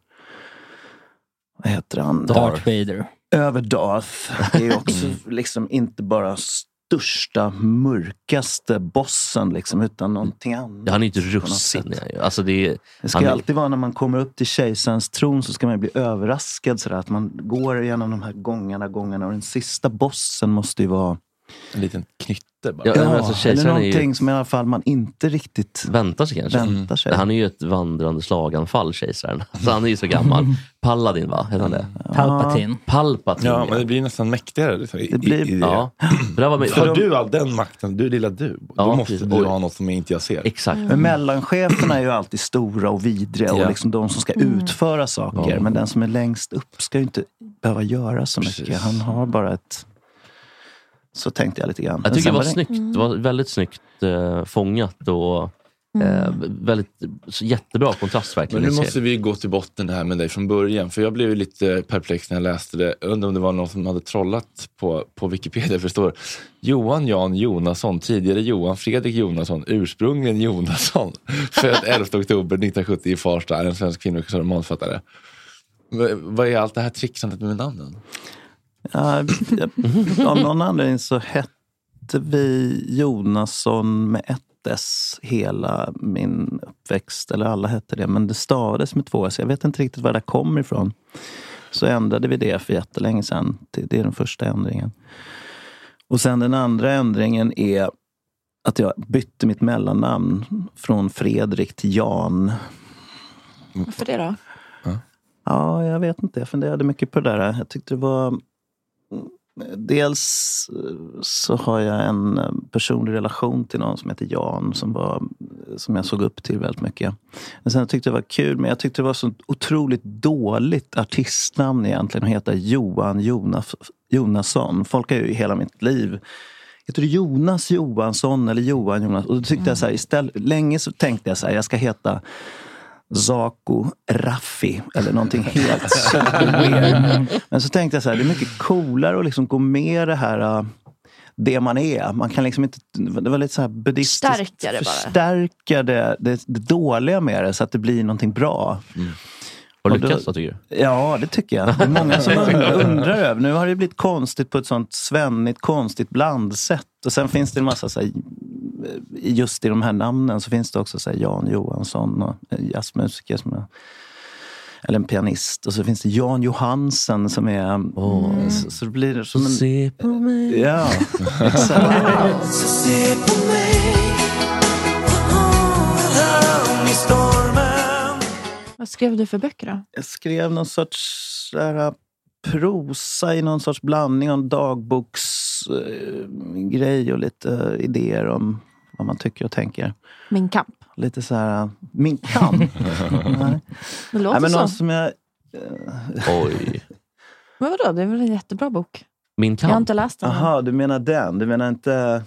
Vad heter han? Darth Vader. Över Darth. Det är också liksom inte bara största, mörkaste bossen liksom, utan någonting annat. Ja, han är ju sätt. ja. Alltså, det, är, Det ska han alltid vara när man kommer upp till kejsarens tron så ska man bli överraskad sådär. Att man går igenom de här gångarna, gångarna och den sista bossen måste ju vara En liten knytte bara. Ja, men alltså, eller är ju- någonting som i alla fall man inte riktigt Väntar sig kanske. väntar sig. Han är ju ett vandrande slaganfall, kejsaren. Så han är ju så gammal. Paladin, va? Heter han det? Palpatine. Palpatine, Ja, men det blir nästan mäktigare. Liksom, i, Det blir- i, i det. Ja. Har för, du all den makten, du lilla du, Ja, då måste precis. du ha något som inte jag ser. exakt. Men mellancheferna är ju alltid stora och vidriga och Ja. liksom de som ska utföra saker. Men den som är längst upp ska ju inte behöva göra så mycket. Precis. Han har bara ett... Så tänkte jag lite grann. Jag tycker det var det- snyggt. Det var väldigt snyggt eh, fångat och eh, väldigt, så jättebra kontrast verkligen. Men nu måste vi gå till botten det här med dig från början. För jag blev lite perplex när jag läste det. Jag undrar om det var någon som hade trollat på, på Wikipedia. För det står Johan Jan Jonasson, tidigare Johan Fredrik Jonasson, ursprungligen Jonasson. Född 11 oktober 1970 i Farsta, är en svensk filmregissör och manusförfattare. Vad är allt det här trixandet med namnen? Ja, av någon anledning så hette vi Jonasson med ett S hela min uppväxt. Eller alla hette det, men det stavades med två S. Jag vet inte riktigt var det kommer ifrån. Så ändrade vi det för jättelänge sedan. Det det är den första ändringen. Och sen den andra ändringen är att jag bytte mitt mellannamn från Fredrik till Jan. Varför det då? Ja, jag vet inte. Jag funderade mycket på det där. Jag tyckte det var... Dels eh, så har jag en eh, personlig relation till någon som heter Jan som, var, som jag såg upp till väldigt mycket. Men sen tyckte jag det var kul, men jag tyckte det var så otroligt dåligt artistnamn egentligen att heta Johan Jonas, Jonasson. Folk har ju hela mitt liv Heter du Jonas Johansson eller Johan Jonas? Och då tyckte jag så här, istället, länge så tänkte jag så här, jag ska heta Zako Raffi eller någonting helt weird. Men så tänkte jag så här, det är mycket coolare att liksom gå med det här äh, det man är. Man kan liksom inte, det var lite så här buddhistiskt. Förstärka det bara. Förstärka det, det, det dåliga med det så att det blir någonting bra. Har du lyckats då tycker du? Ja, det tycker jag. Det är många som und- undrar över. Nu har det blivit konstigt på ett sånt svennigt, konstigt blandsätt. Och sen finns det en massa, så här, just i de här namnen så finns det också så här, Jan Johansson och en jazzmusiker som är, eller en pianist. Och så finns det Jan Johansen som är... Så, så det blir som en... Se på mig. Ja, exakt. Vad skrev du för böcker då? Jag skrev någon sorts så här, prosa i någon sorts blandning av dagboksgrej och lite idéer om vad man tycker och tänker. Min kamp. Lite så här, min kamp. Nej. Det låter Nej, men så. någon som jag... Oj. Men vadå, det är väl en jättebra bok? Min Jag har kamp. inte läst den. än. Aha, du menar den? Du menar inte...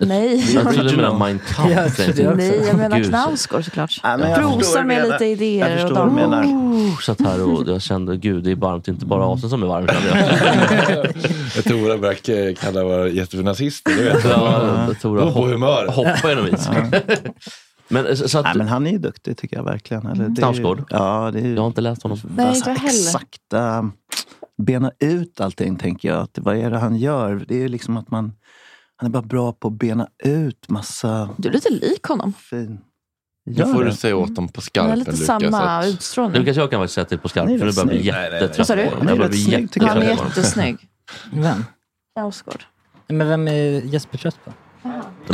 Nej. Jag trodde du menade Mein Kampf. Jag. Nej, jag menar Knausgård såklart. Men jag Prosa med lite idéer Jag och förstår vad du dagbok. menar. Oh, satt här och jag kände, gud det är varmt, inte bara Asen som är varm. kände jag. Jag tror Ola börjar kalla våra gäster för nazister. Du vet. Ja, jag på humör. hoppa genom is. Men, så, så att, Nej, men han är ju duktig tycker jag verkligen. Eller, Knausgård? Ja, det är. Jag har inte läst honom. Nej, inte heller. Exakta, bena ut allting tänker jag. Att vad är det han gör? Det är ju liksom att man, han är bara bra på att bena ut massa Du är lite lik honom. fin... Nu får det? du säga åt dem på skarpen lite Lukas. samma att- utstrålning. Lukas, jag kan faktiskt säga till på nu rätt börjar bli jättetrött Vad sa du? på honom. Han är rätt bli snygg, tycker jag. Han är jättesnygg. Vem? Knausgård. Men vem är Jesper trött på?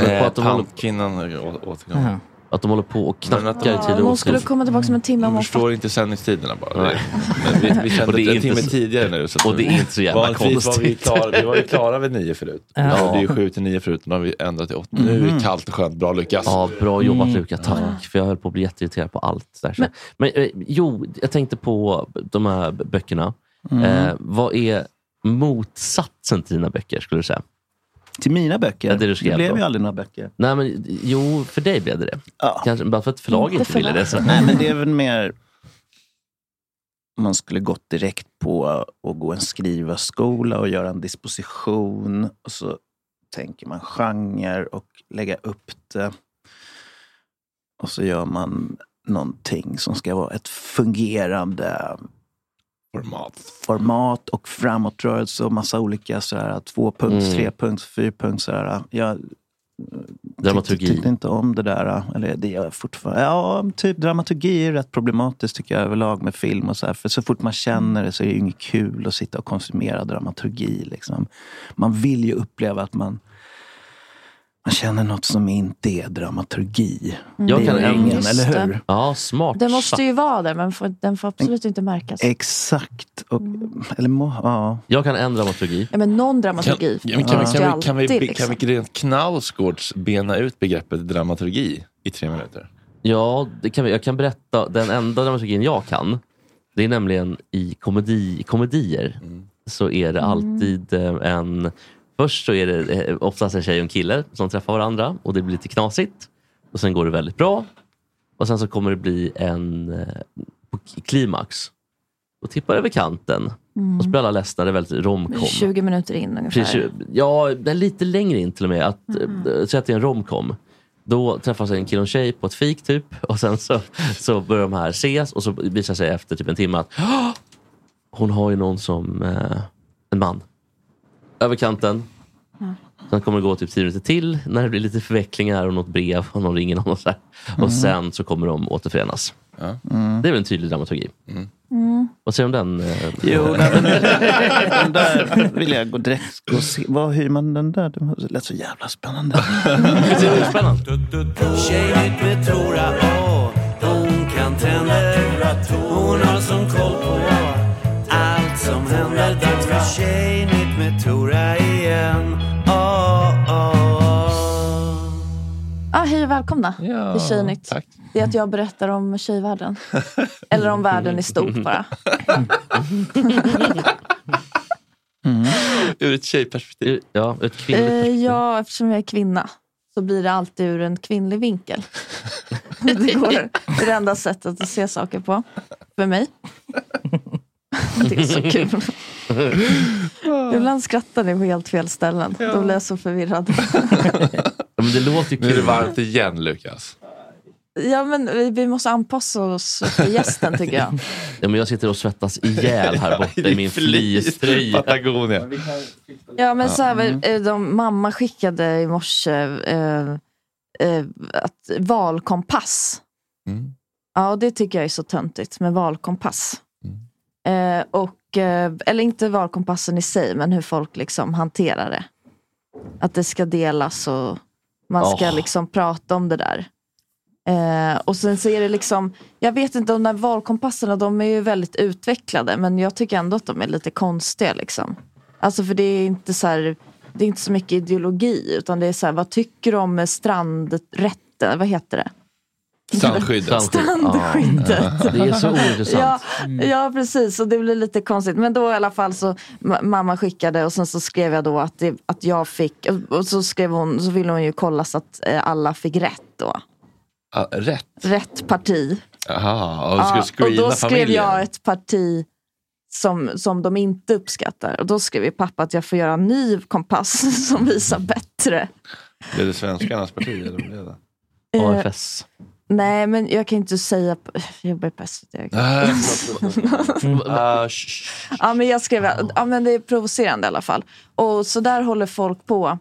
Eh, håller- Pantkvinnan återkommer. Att de håller på och knackar i tid Men och hon skulle komma tillbaka som en timme om Du hon förstår inte sändningstiderna bara. Men vi, vi kände Och det är en inte timme så- tidigare nu. Så och det är inte så jävla vanligtvis var vi, konstigt. klara, vi var ju klara vid nio förut. Ja. Ja. Vi hade ju sju till nio förut, nu har vi ändrat till åtta. Nu är det kallt och skönt. Bra Lukas. Ja, bra jobbat Mm. Luka, tack. För jag höll på att bli jätteirriterad på allt. Där, men, men eh, jo, jag tänkte på de här böckerna. Mm. Eh, vad är motsatsen till dina böcker, skulle du säga? Till mina böcker? Ja, det skrev blev ju aldrig några böcker. Nej, men jo, för dig blev det det. Kanske, bara för att förlaget inte ville det. Så. Nej, men det är väl mer... Man skulle gått direkt på att gå en skrivarskola och göra en disposition. Och så tänker man genre och lägga upp det. Och så gör man någonting som ska vara ett fungerande format, format och framåtrörelse och massa olika sådär, tvåpunkts, Mm. trepunkts, fyrpunkts. Sådär. Jag Dramaturgi. tyckte inte om det där. Eller det jag fortfarande. Ja, typ dramaturgi är rätt problematiskt tycker jag överlag med film och så här. För så fort man känner det så är det ju inget kul att sitta och konsumera dramaturgi. Liksom. Man vill ju uppleva att man man känner något som inte är dramaturgi. Mm. Jag kan ingen, Just eller hur? Ja, smart. Den måste ju vara där, men får, den får absolut inte märkas. Exakt. Och, eller må, ja. Jag kan en dramaturgi. Ja, men någon dramaturgi Ja, kan, vi, måste kan, ju vi, kan, vi, alltid, kan liksom. vi rent Knausgårds bena ut begreppet dramaturgi i tre minuter? Ja, det kan vi, jag kan berätta. Den enda dramaturgin jag kan, det är nämligen i komedi, komedier. Så är det Mm. alltid eh, en... Först så är det eh, oftast en tjej och en kille som träffar varandra och det blir lite knasigt. Och sen går det väldigt bra. Och sen så kommer det bli en eh, klimax. Och tippar över kanten. Mm. Och så blir alla ledsna. Det är väldigt romcom. 20 minuter in ungefär. Precis, ja, lite längre in till och med. Att, mm. Säg att det är en romcom. Då träffas en kille och en tjej på ett fik typ och sen så, så börjar de här ses och så visar sig efter typ en timme att "Åh! hon har ju någon som eh, en man. Över kanten. Sen kommer det gå typ tio minuter till när det blir lite förvecklingar och något brev och någon ringer någon och så här. Mm. Och sen så kommer de återförenas. Mm. Det är väl en tydlig dramaturgi. Mm. Vad säger du om den? eh, Jo, nej, men, den där vill jag gå direkt och se. Var hyr man den där? Det lät så jävla spännande. Spännande. Tjejnytt med Tora, åh, hon kan trender. Hon har som koll på som händer. Dags för Tjejnytt med Tora igen. Åh, åh, åh. Ah, hej och välkomna Ja, till Tjejnytt. tack. Det är att jag berättar om tjejvärlden. Eller om världen i stort bara. Ur ett tjejperspektiv? Ja, ur ett Eh, ja, eftersom jag är kvinna så blir det alltid ur en kvinnlig vinkel. det, går, det är det enda sättet att se saker på. För mig. det är så kul. Ibland skrattar ni på helt fel ställen. Då blir jag så förvirrad. Ja, men det låter ju Nu är det kul. varmt igen Lukas. Ja, men vi- vi måste anpassa oss efter gästen tycker jag. Ja, men jag sitter och svettas ihjäl här borta i min fleecetröja. Patagonia. Ja men så här, Mm. eh, de, mamma skickade i morse eh, eh, att valkompass. Mm. Ja och det tycker jag är så töntigt med valkompass. Eh, och, eh, eller inte valkompassen i sig men hur folk liksom hanterar det. Att det ska delas och man ska liksom prata om det där. Eh, och sen så är det liksom, jag vet inte, de där valkompasserna de är ju väldigt utvecklade men jag tycker ändå att de är lite konstiga. Liksom. Alltså för det är inte så här, det är inte så mycket ideologi utan det är så här, vad tycker du om strandrätten, vad heter det? Strandskyddet. Strandskyddet. Ja. Det är så ointressant. Ja, ja precis, och det blir lite konstigt. Men då i alla fall så ma- mamma skickade och sen så skrev jag då att, det, att jag fick, och så skrev hon, så ville hon ju kolla så att eh, alla fick rätt då. Ah, rätt? Rätt parti. Jaha, och Ja, och då skrev familjen. jag ett parti som, som de inte uppskattar. Och då skrev ju pappa att jag får göra en ny kompass som visar bättre. Blev det svenskarnas parti? Eller blev det? Eh, AFS. Nej, men jag kan inte säga... Jag jobbar på SVT. Ja, men jag skrev, ja, men det är provocerande i alla fall. Och så där håller folk på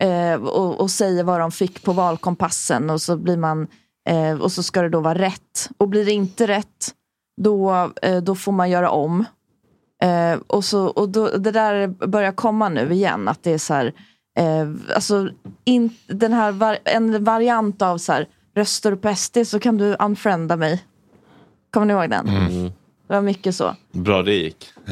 eh, och, och säger vad de fick på valkompassen och så blir man eh, och så ska det då vara rätt. Och blir det inte rätt, då, eh, då får man göra om. Eh, och så, och då, det där börjar komma nu igen, att det är så här, eh, alltså in, den här var, en variant av så här, röstar du på SD så kan du unfrienda mig. Kommer ni ihåg den? Mm. Det var mycket så. Bra det gick.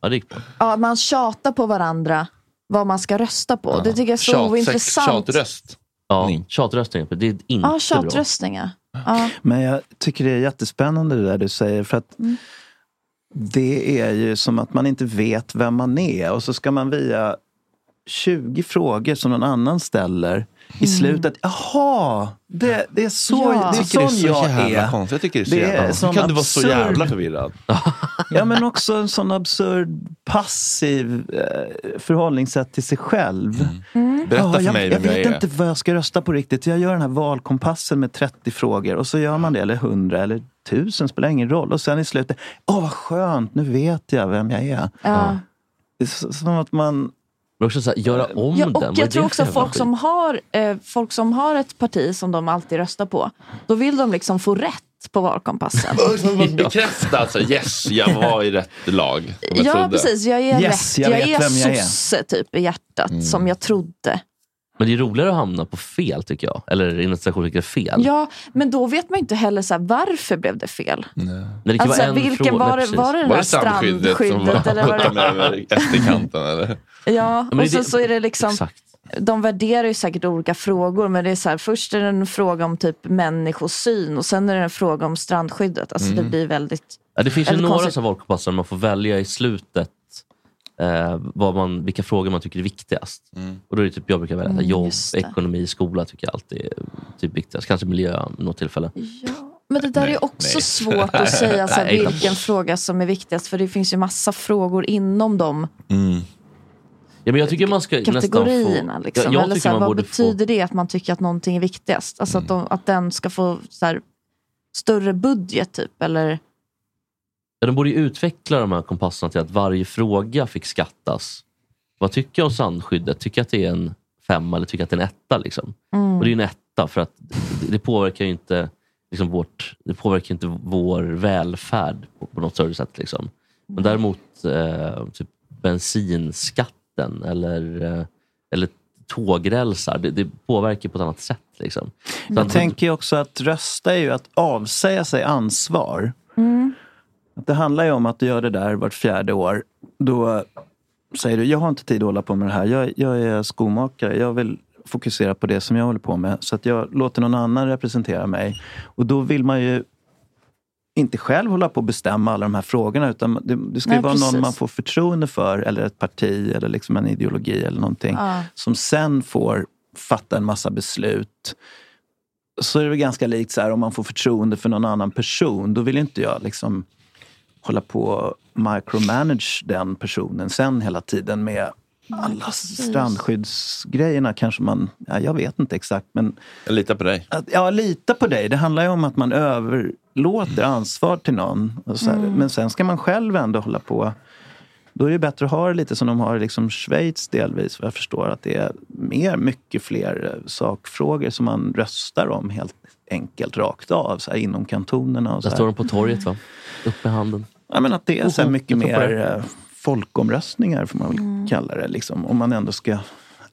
ja, det gick bra. Ja, man tjatar på varandra vad man ska rösta på. Det tycker jag är så Tjat- ointressant. Tjatröst. Ja, tjatröstning. Det är inte Ja, bra. tjatröstningar. Ja. Men jag tycker det är jättespännande det där du säger. För att Mm. det är ju som att man inte vet vem man är. Och så ska man via 20 frågor som någon annan ställer i slutet. Jaha, det, det är så, Ja. det är Jag tycker det är sån så jag jävla är. konstigt. Jag tycker det är så Det jävla konstigt. sån Hur kan du vara så absurd- jävla förvirrad? Ja men också en sån absurd passiv eh, förhållningssätt till sig själv. Mm. Berätta Ja, för jag, mig jag vem jag vet inte vad jag ska rösta på riktigt. Jag gör den här valkompassen med 30 frågor och så gör man det, eller 100 eller 1000, spelar ingen roll. Och sen i slutet, åh vad skönt, nu vet jag vem jag är. Ja. Det är så- som att man... Men också så här, göra om Ja, den. och är jag tror också folk skit? som, har, eh, folk som har ett parti som de alltid röstar på, då vill de liksom få rätt på valkompassen. Bekräfta alltså, yes, jag var i rätt lag. Ja, trodde. precis. Jag är Yes, rätt. jag jag är. sosse typ i hjärtat, Mm. som jag trodde. Men det är roligare att hamna på fel tycker jag. Eller inom citationstecken fel. Ja, men då vet man ju inte heller så här, varför blev det fel. Nej, det Alltså, vara vilken fråga. var Nej, det- var det den Var det strandskyddet som var eller var det- SD-kanten? Eller? Ja, och är det- så är det liksom, Exakt. de värderar ju säkert olika frågor, men det är så här, först är det en fråga om typ människosyn och sen är det en fråga om strandskyddet. Alltså Mm. det blir väldigt... Ja, det finns ju några konstigt. så valkompass där man får välja i slutet eh, vad man, vilka frågor man tycker är viktigast. Och då är det typ, jag brukar välja Mm, jobb, ekonomi, skola tycker jag alltid är typ viktigast. Kanske miljö något tillfälle. Men det där Nej, är också nej. svårt att säga så vilken fråga som är viktigast, för det finns ju massa frågor inom dem Ja, men jag tycker man ska kategorierna. få... Liksom. Ja, jag Eller så här, man vad betyder det att man tycker att någonting är viktigast? Alltså att, de, att den ska få så här, större budget typ? Eller? Ja, de borde ju utveckla de här kompasserna till att varje fråga fick skattas. Vad tycker jag om strandskyddet? Tycker jag att det är en femma eller tycker jag att det är en etta? Liksom? Mm. Och det är en etta för att det, påverkar ju inte liksom vårt, det påverkar inte vår välfärd på, på något större sätt. Liksom. Men däremot eh, typ bensinskatten eller, eh, eller tågrälsar, det, det påverkar på ett annat sätt. Liksom. Så Jag att- tänker också att rösta är ju att avsäga sig ansvar. Att det handlar ju om att du gör det där vart fjärde år. Då säger du, jag har inte tid att hålla på med det här. Jag, jag är skomakare. Jag vill fokusera på det som jag håller på med. Så att jag låter någon annan representera mig. Och då vill man ju inte själv hålla på att bestämma alla de här frågorna. Utan det, det ska ju Nej, vara precis. någon man får förtroende för. Eller ett parti eller liksom en ideologi eller någonting. Ja. Som sen får fatta en massa beslut. Så är det väl ganska likt så här om man får förtroende för någon annan person. Då vill inte jag liksom hålla på och micromanage den personen sen hela tiden med alla strandskyddsgrejerna kanske man, ja, jag vet inte exakt men Jag litar på dig. att, ja, lita på dig. Det handlar ju om att man överlåter ansvar till någon. Och så här, Mm. Men sen ska man själv ändå hålla på. Då är det bättre att ha det lite som de har i liksom Schweiz delvis. Vad jag förstår att det är mer, mycket fler eh, sakfrågor som man röstar om helt enkelt rakt av så här, inom kantonerna. Och så Där här. står de på torget va? Upp med handen. Ja, men att det är så här mycket mer det. eh, folkomröstningar får man väl Mm. kalla det. Liksom. Om man ändå ska...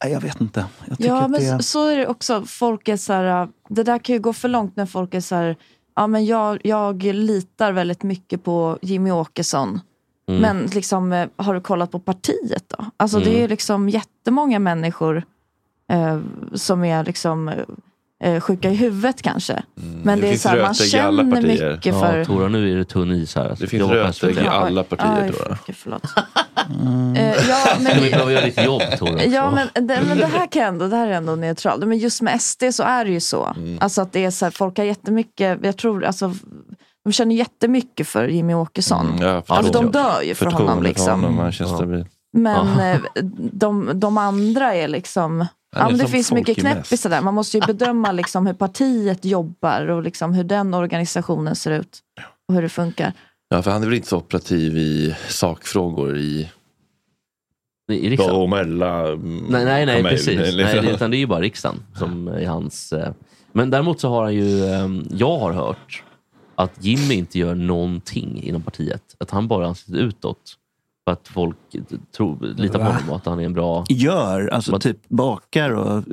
Nej, jag vet inte. Jag tycker Ja, att men det så- är det också. Folk är så här, äh, det där kan ju gå för långt när folk är så här, ja men jag, jag litar väldigt mycket på Jimmy Åkesson. Mm. Men liksom, eh, har du kollat på partiet då? Alltså det Mm. är liksom jättemånga människor eh, som är liksom eh, sjuka i huvudet kanske. Men Mm. Det det, är så här, man känner mycket för... Ja, Tora, nu är det tunn is här. Det finns rötägg i alla partier tror jag. okej, förlåt. Eh, ja, men, Du behöver göra ditt jobb Tora. Ja, men det, men det här kan ändå, det här är ändå neutralt. Men just med SD så är det ju så. Mm. Alltså att det är så här, folk har jättemycket, jag tror, alltså, de känner jättemycket för Jimmy Åkesson. Mm, ja, alltså de dör ju för honom liksom. honom. Men eh, de, de andra är liksom, ja, men det finns mycket knäppisar där. Man måste ju bedöma liksom hur partiet jobbar och liksom hur den organisationen ser ut. Och hur det funkar. Ja, för han är väl inte så operativ i sakfrågor i I riksdagen? Bromella. Nej, nej, nej precis. Nej, det, utan det är ju bara riksdagen som är hans... Eh. Men däremot så har han ju, eh, jag har hört att Jimmy inte gör någonting inom partiet. Att han bara sitter utåt att folk tror, litar på honom och att han är en bra... Gör? Alltså typ bakar och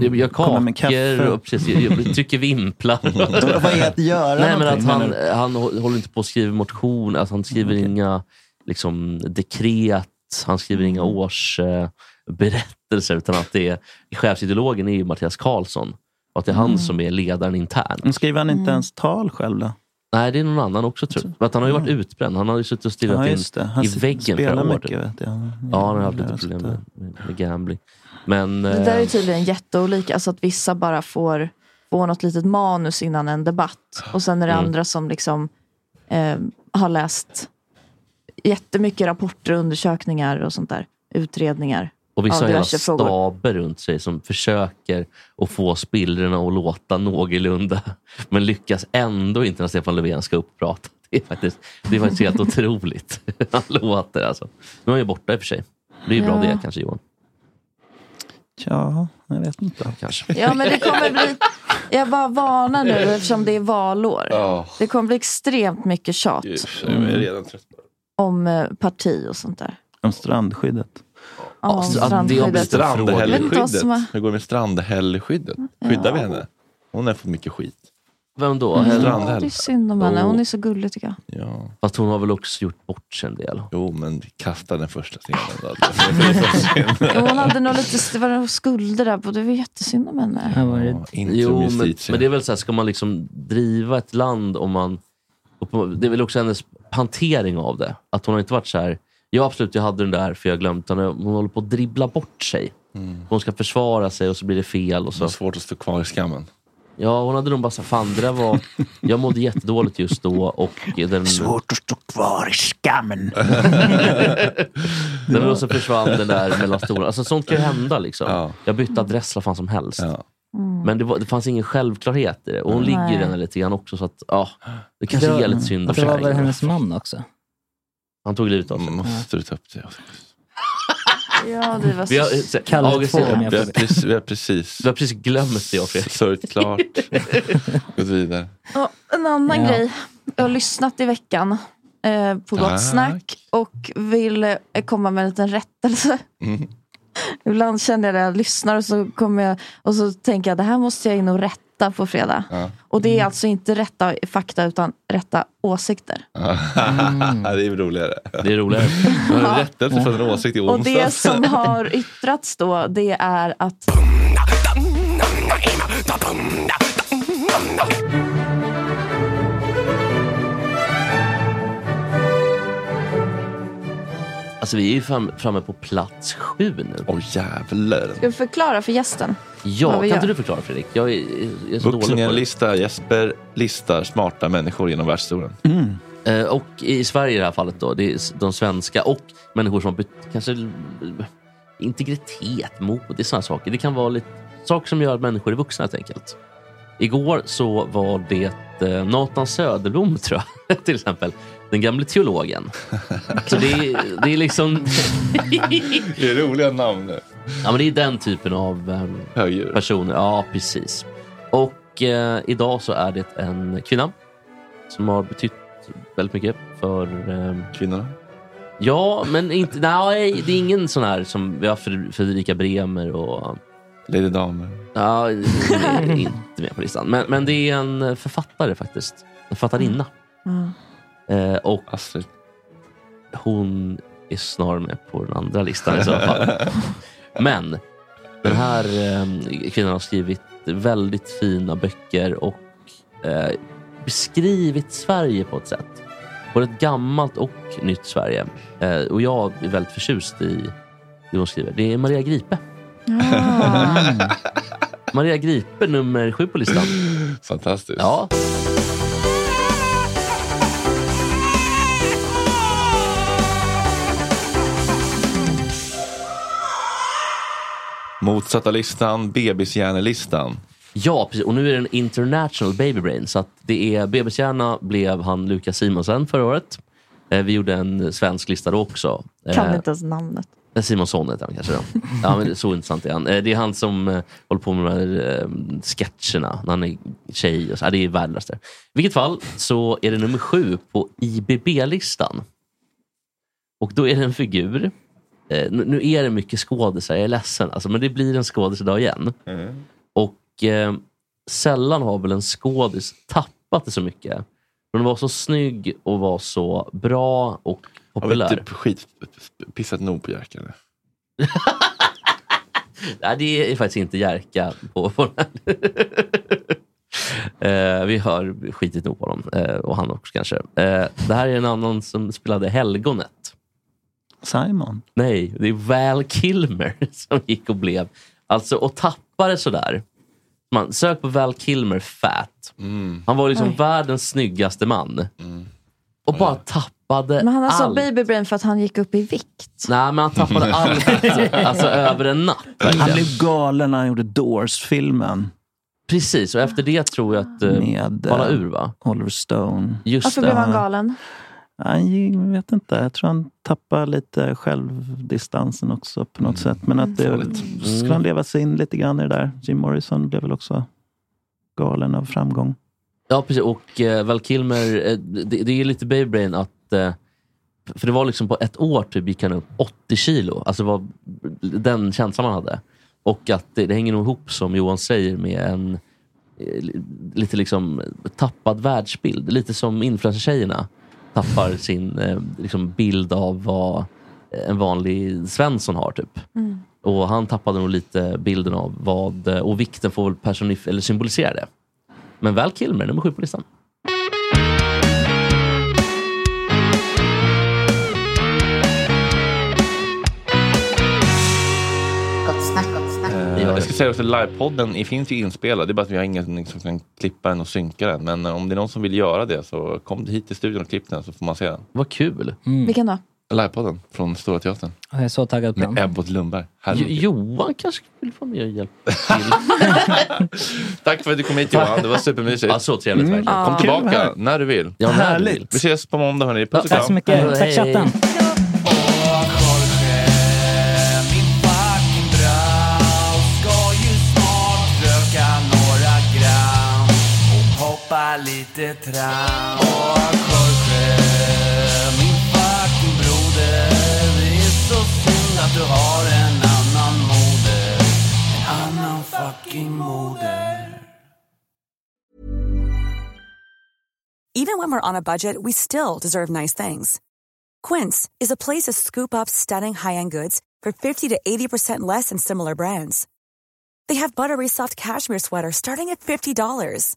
Jag gör kommer med kakor kaffe. och precis, jag trycker vimplar. Vad är att göra Nej, men att han, han hå- håller inte på att skriva motion, alltså han skriver inga liksom, dekret, han skriver inga Mm. årsberättelser, utan att det är, chefsideologen är ju Mattias Karlsson. Och att det är han Mm. som är ledaren internt. Men skriver han inte Mm. ens tal själv då? Nej, det är någon annan också tror jag. För Att han har ju varit utbränd. Han har ju suttit och stirrat Ja, in. Han i väggen spelar flera år. mycket, vet jag. Ja, han har haft Ja, lite problem med, med, gambling. Men, Det där eh, är tydligen jätteolika. Alltså att vissa bara får, får något litet manus innan en debatt. Och sen är det Mm. andra som liksom eh, har läst jättemycket rapporter och undersökningar och sånt där. Utredningar. Och vissa av har hela staber runt sig som försöker att få spillrorna att låta någorlunda, men lyckas ändå inte när Stefan Löfven ska upp och prata. Det är faktiskt, det är faktiskt helt otroligt. Han låter alltså. Nu är han ju borta i och för sig. Det är ju bra Ja. det kanske Johan. Ja, jag vet inte. Kanske. Ja men det kommer bli, jag bara varnar nu eftersom det är valår. Ja. Det kommer bli extremt mycket tjat Gud, jag är redan trött om eh, parti och sånt där. Om strandskyddet. Ja, Strandhällskyddet. Hur går det med strandhällskyddet? Skyddar vi henne? Hon har fått mycket skit. Vem då? Ja, Strandhäll. det är synd om henne. Hon är så gullig tycker jag. Ja. Fast hon har väl också gjort bort sig en del. Jo, men kasta den första stenen synd. Jo, Hon hade nog lite det var skulder där. på- Det var jättesynd om henne. Ja, var det- Inte Jo, men, men det är väl så här, ska man liksom driva ett land om man... Det är väl också hennes hantering av det. Att hon har inte varit så här, ja absolut jag hade den där för jag glömt den. Hon håller på att dribbla bort sig. Hon ska försvara sig och så blir det fel. Och Det är så. svårt att stå kvar i skammen. Ja, hon hade nog bara sagt, fan det där var... Jag mådde jättedåligt just då och den... Svårt att stå kvar i skammen. Den och så försvann den där mellan stolarna. Alltså, sånt kan ju hända. Liksom. Ja. Jag bytte adress vad fan som helst. Ja. Men det, var, det fanns ingen självklarhet i det. Och hon Nej. ligger i den lite grann också. Så att, ja, det kanske är lite synd Det var väl hennes man också? Han tog livet av sig. Mm, Måste du ta upp det? Ja, det var Vi har, så... så, Kalle August, vi, Vi har precis, vi har precis har precis glömt det jag och Fredrik. sörjt klart. Gått vidare. Ja, en annan Ja. grej. Jag har lyssnat i veckan eh, på Tack. Gott Snack och vill eh, komma med en liten rättelse. Mm. Ibland känner jag att jag lyssnar och så, kommer jag, och så tänker jag det här måste jag in och rätta på fredag. Ja. Och det är alltså inte rätta fakta utan rätta åsikter. det är roligare. Det är roligare. Du har för en åsikt i Och det onsdags. som har yttrats då det är att Alltså vi är ju fram, framme på plats sju nu. Åh jävlar. Ska vi förklara för gästen? Ja, kan vi inte gör? du förklara Fredrik? Jag är, jag är så dålig på det. Vuxenlista Jesper listar smarta människor genom världshistorien. Eh, Och i Sverige i det här fallet då, det är de svenska och människor som har bytt- kanske integritet, mod, det är sådana saker. Det kan vara lite saker som gör att människor är vuxna helt enkelt. Igår så var det eh, Nathan Söderblom tror jag, till exempel. Den gamle teologen. Så det är, det är liksom... Det är roliga namn nu. Ja, men det är den typen av ehm, Högdjur. personer. Ja, precis. Och eh, idag så är det en kvinna som har betytt väldigt mycket för... ehm, Kvinnorna. ja, men inte, nej, det är ingen sån här som vi har Fred- Fredrika Bremer och... Lady Damer. Ja, inte med på listan. Men, men det är en författare faktiskt. En författarinna. Eh, och Astrid. hon är snarare med på den andra listan i så fall. Men den här eh, kvinnan har skrivit väldigt fina böcker och eh, beskrivit Sverige på ett sätt. Både ett gammalt och nytt Sverige. Eh, och jag är väldigt förtjust i det hon skriver. Det är Maria Gripe. Maria Gripe nummer sju på listan. Fantastiskt. Ja, Motsatta listan, bebishjärnelistan. Ja, precis. Och nu är det en international baby brain. Så att det är bebishjärna blev han Lukas Simonsen förra året. Eh, vi gjorde en svensk lista då också. Kan Eh, inte ens namnet. Simonsson heter han kanske då. Ja, men det- så intressant är han. Eh, det är han som eh, håller på med de här eh, sketcherna när han är tjej. Och så. Ja, det är värdelöst. I vilket fall så är det nummer sju på IBB-listan. Och då är det en figur. Eh, nu, är det mycket skådisar, jag är ledsen. Alltså, men det blir en skådis idag igen. Och eh, sällan har väl en skådis tappat det så mycket. Hon var så snygg och var så bra och Har populär. vi typ skit, pissat nog på Jerka? Nej, det är faktiskt inte Jerka på, på eh, Vi har skitit nog på dem. Eh, och han också kanske. Eh, det här är en annan som spelade Helgonet. Simon? Nej, det är Val Kilmer som gick och blev... Alltså, och tappade sådär. Man, sök på Val Kilmer fat. Han var liksom Oj. världens snyggaste man. Och bara tappade Men han har så allt. baby brain för att han gick upp i vikt. Nej, men han tappade allt. Alltså över en natt. Han verkligen. blev galen när han gjorde Doors-filmen. Precis, och efter det tror jag att eh, Med eh, ur va? Oliver Stone. Just Varför det. blev han galen? Han vet inte, jag tror han tappar lite självdistansen också på något sätt. Men att det Mm. skulle han leva sig in lite grann i det där. Jim Morrison blev väl också galen av framgång. Ja, precis. Och eh, Val Kilmer, eh, det, det är lite baby brain att... Eh, för det var liksom på ett år typ gick han upp 80 kilo. Alltså var den känslan man hade. Och att det, det hänger nog ihop, som Johan säger, med en eh, li- lite liksom tappad världsbild. Lite som influencer-tjejerna tappar sin eh, liksom bild av vad en vanlig Svensson har. typ. Mm. Och han tappade nog lite bilden av vad, och vikten får väl personif- eller symbolisera det. Men Val Kilmer, nummer sju på listan. Eh, jag ska säga också, livepodden finns ju inspelad. Det är bara att vi har ingen som kan klippa den och synka den. Men eh, om det är någon som vill göra det så kom hit till studion och klipp den så får man se den. Vad kul! Vilken då? Livepodden från Stora Teatern. Jag är så taggad på Med den. Ebbot Lundberg. Jo-. Johan kanske vill få med och hjälpa till. Tack för att du kom hit Johan, det var supermysigt. Ja, så trevligt verkligen. Kom Ja. tillbaka när du vill. Ja, när du vill. Vi ses på måndag hörni. Puss och Tack kram. så mycket. Tack chatten. Lite tram. Åh Jorge, min fucking broder, det är så synd att du har en annan moder. En annan fucking moder. Even when we're on a budget, we still deserve nice things. Quince is a place to scoop up stunning high-end goods for 50 to 80% less than similar brands. They have buttery soft cashmere sweaters starting at $50,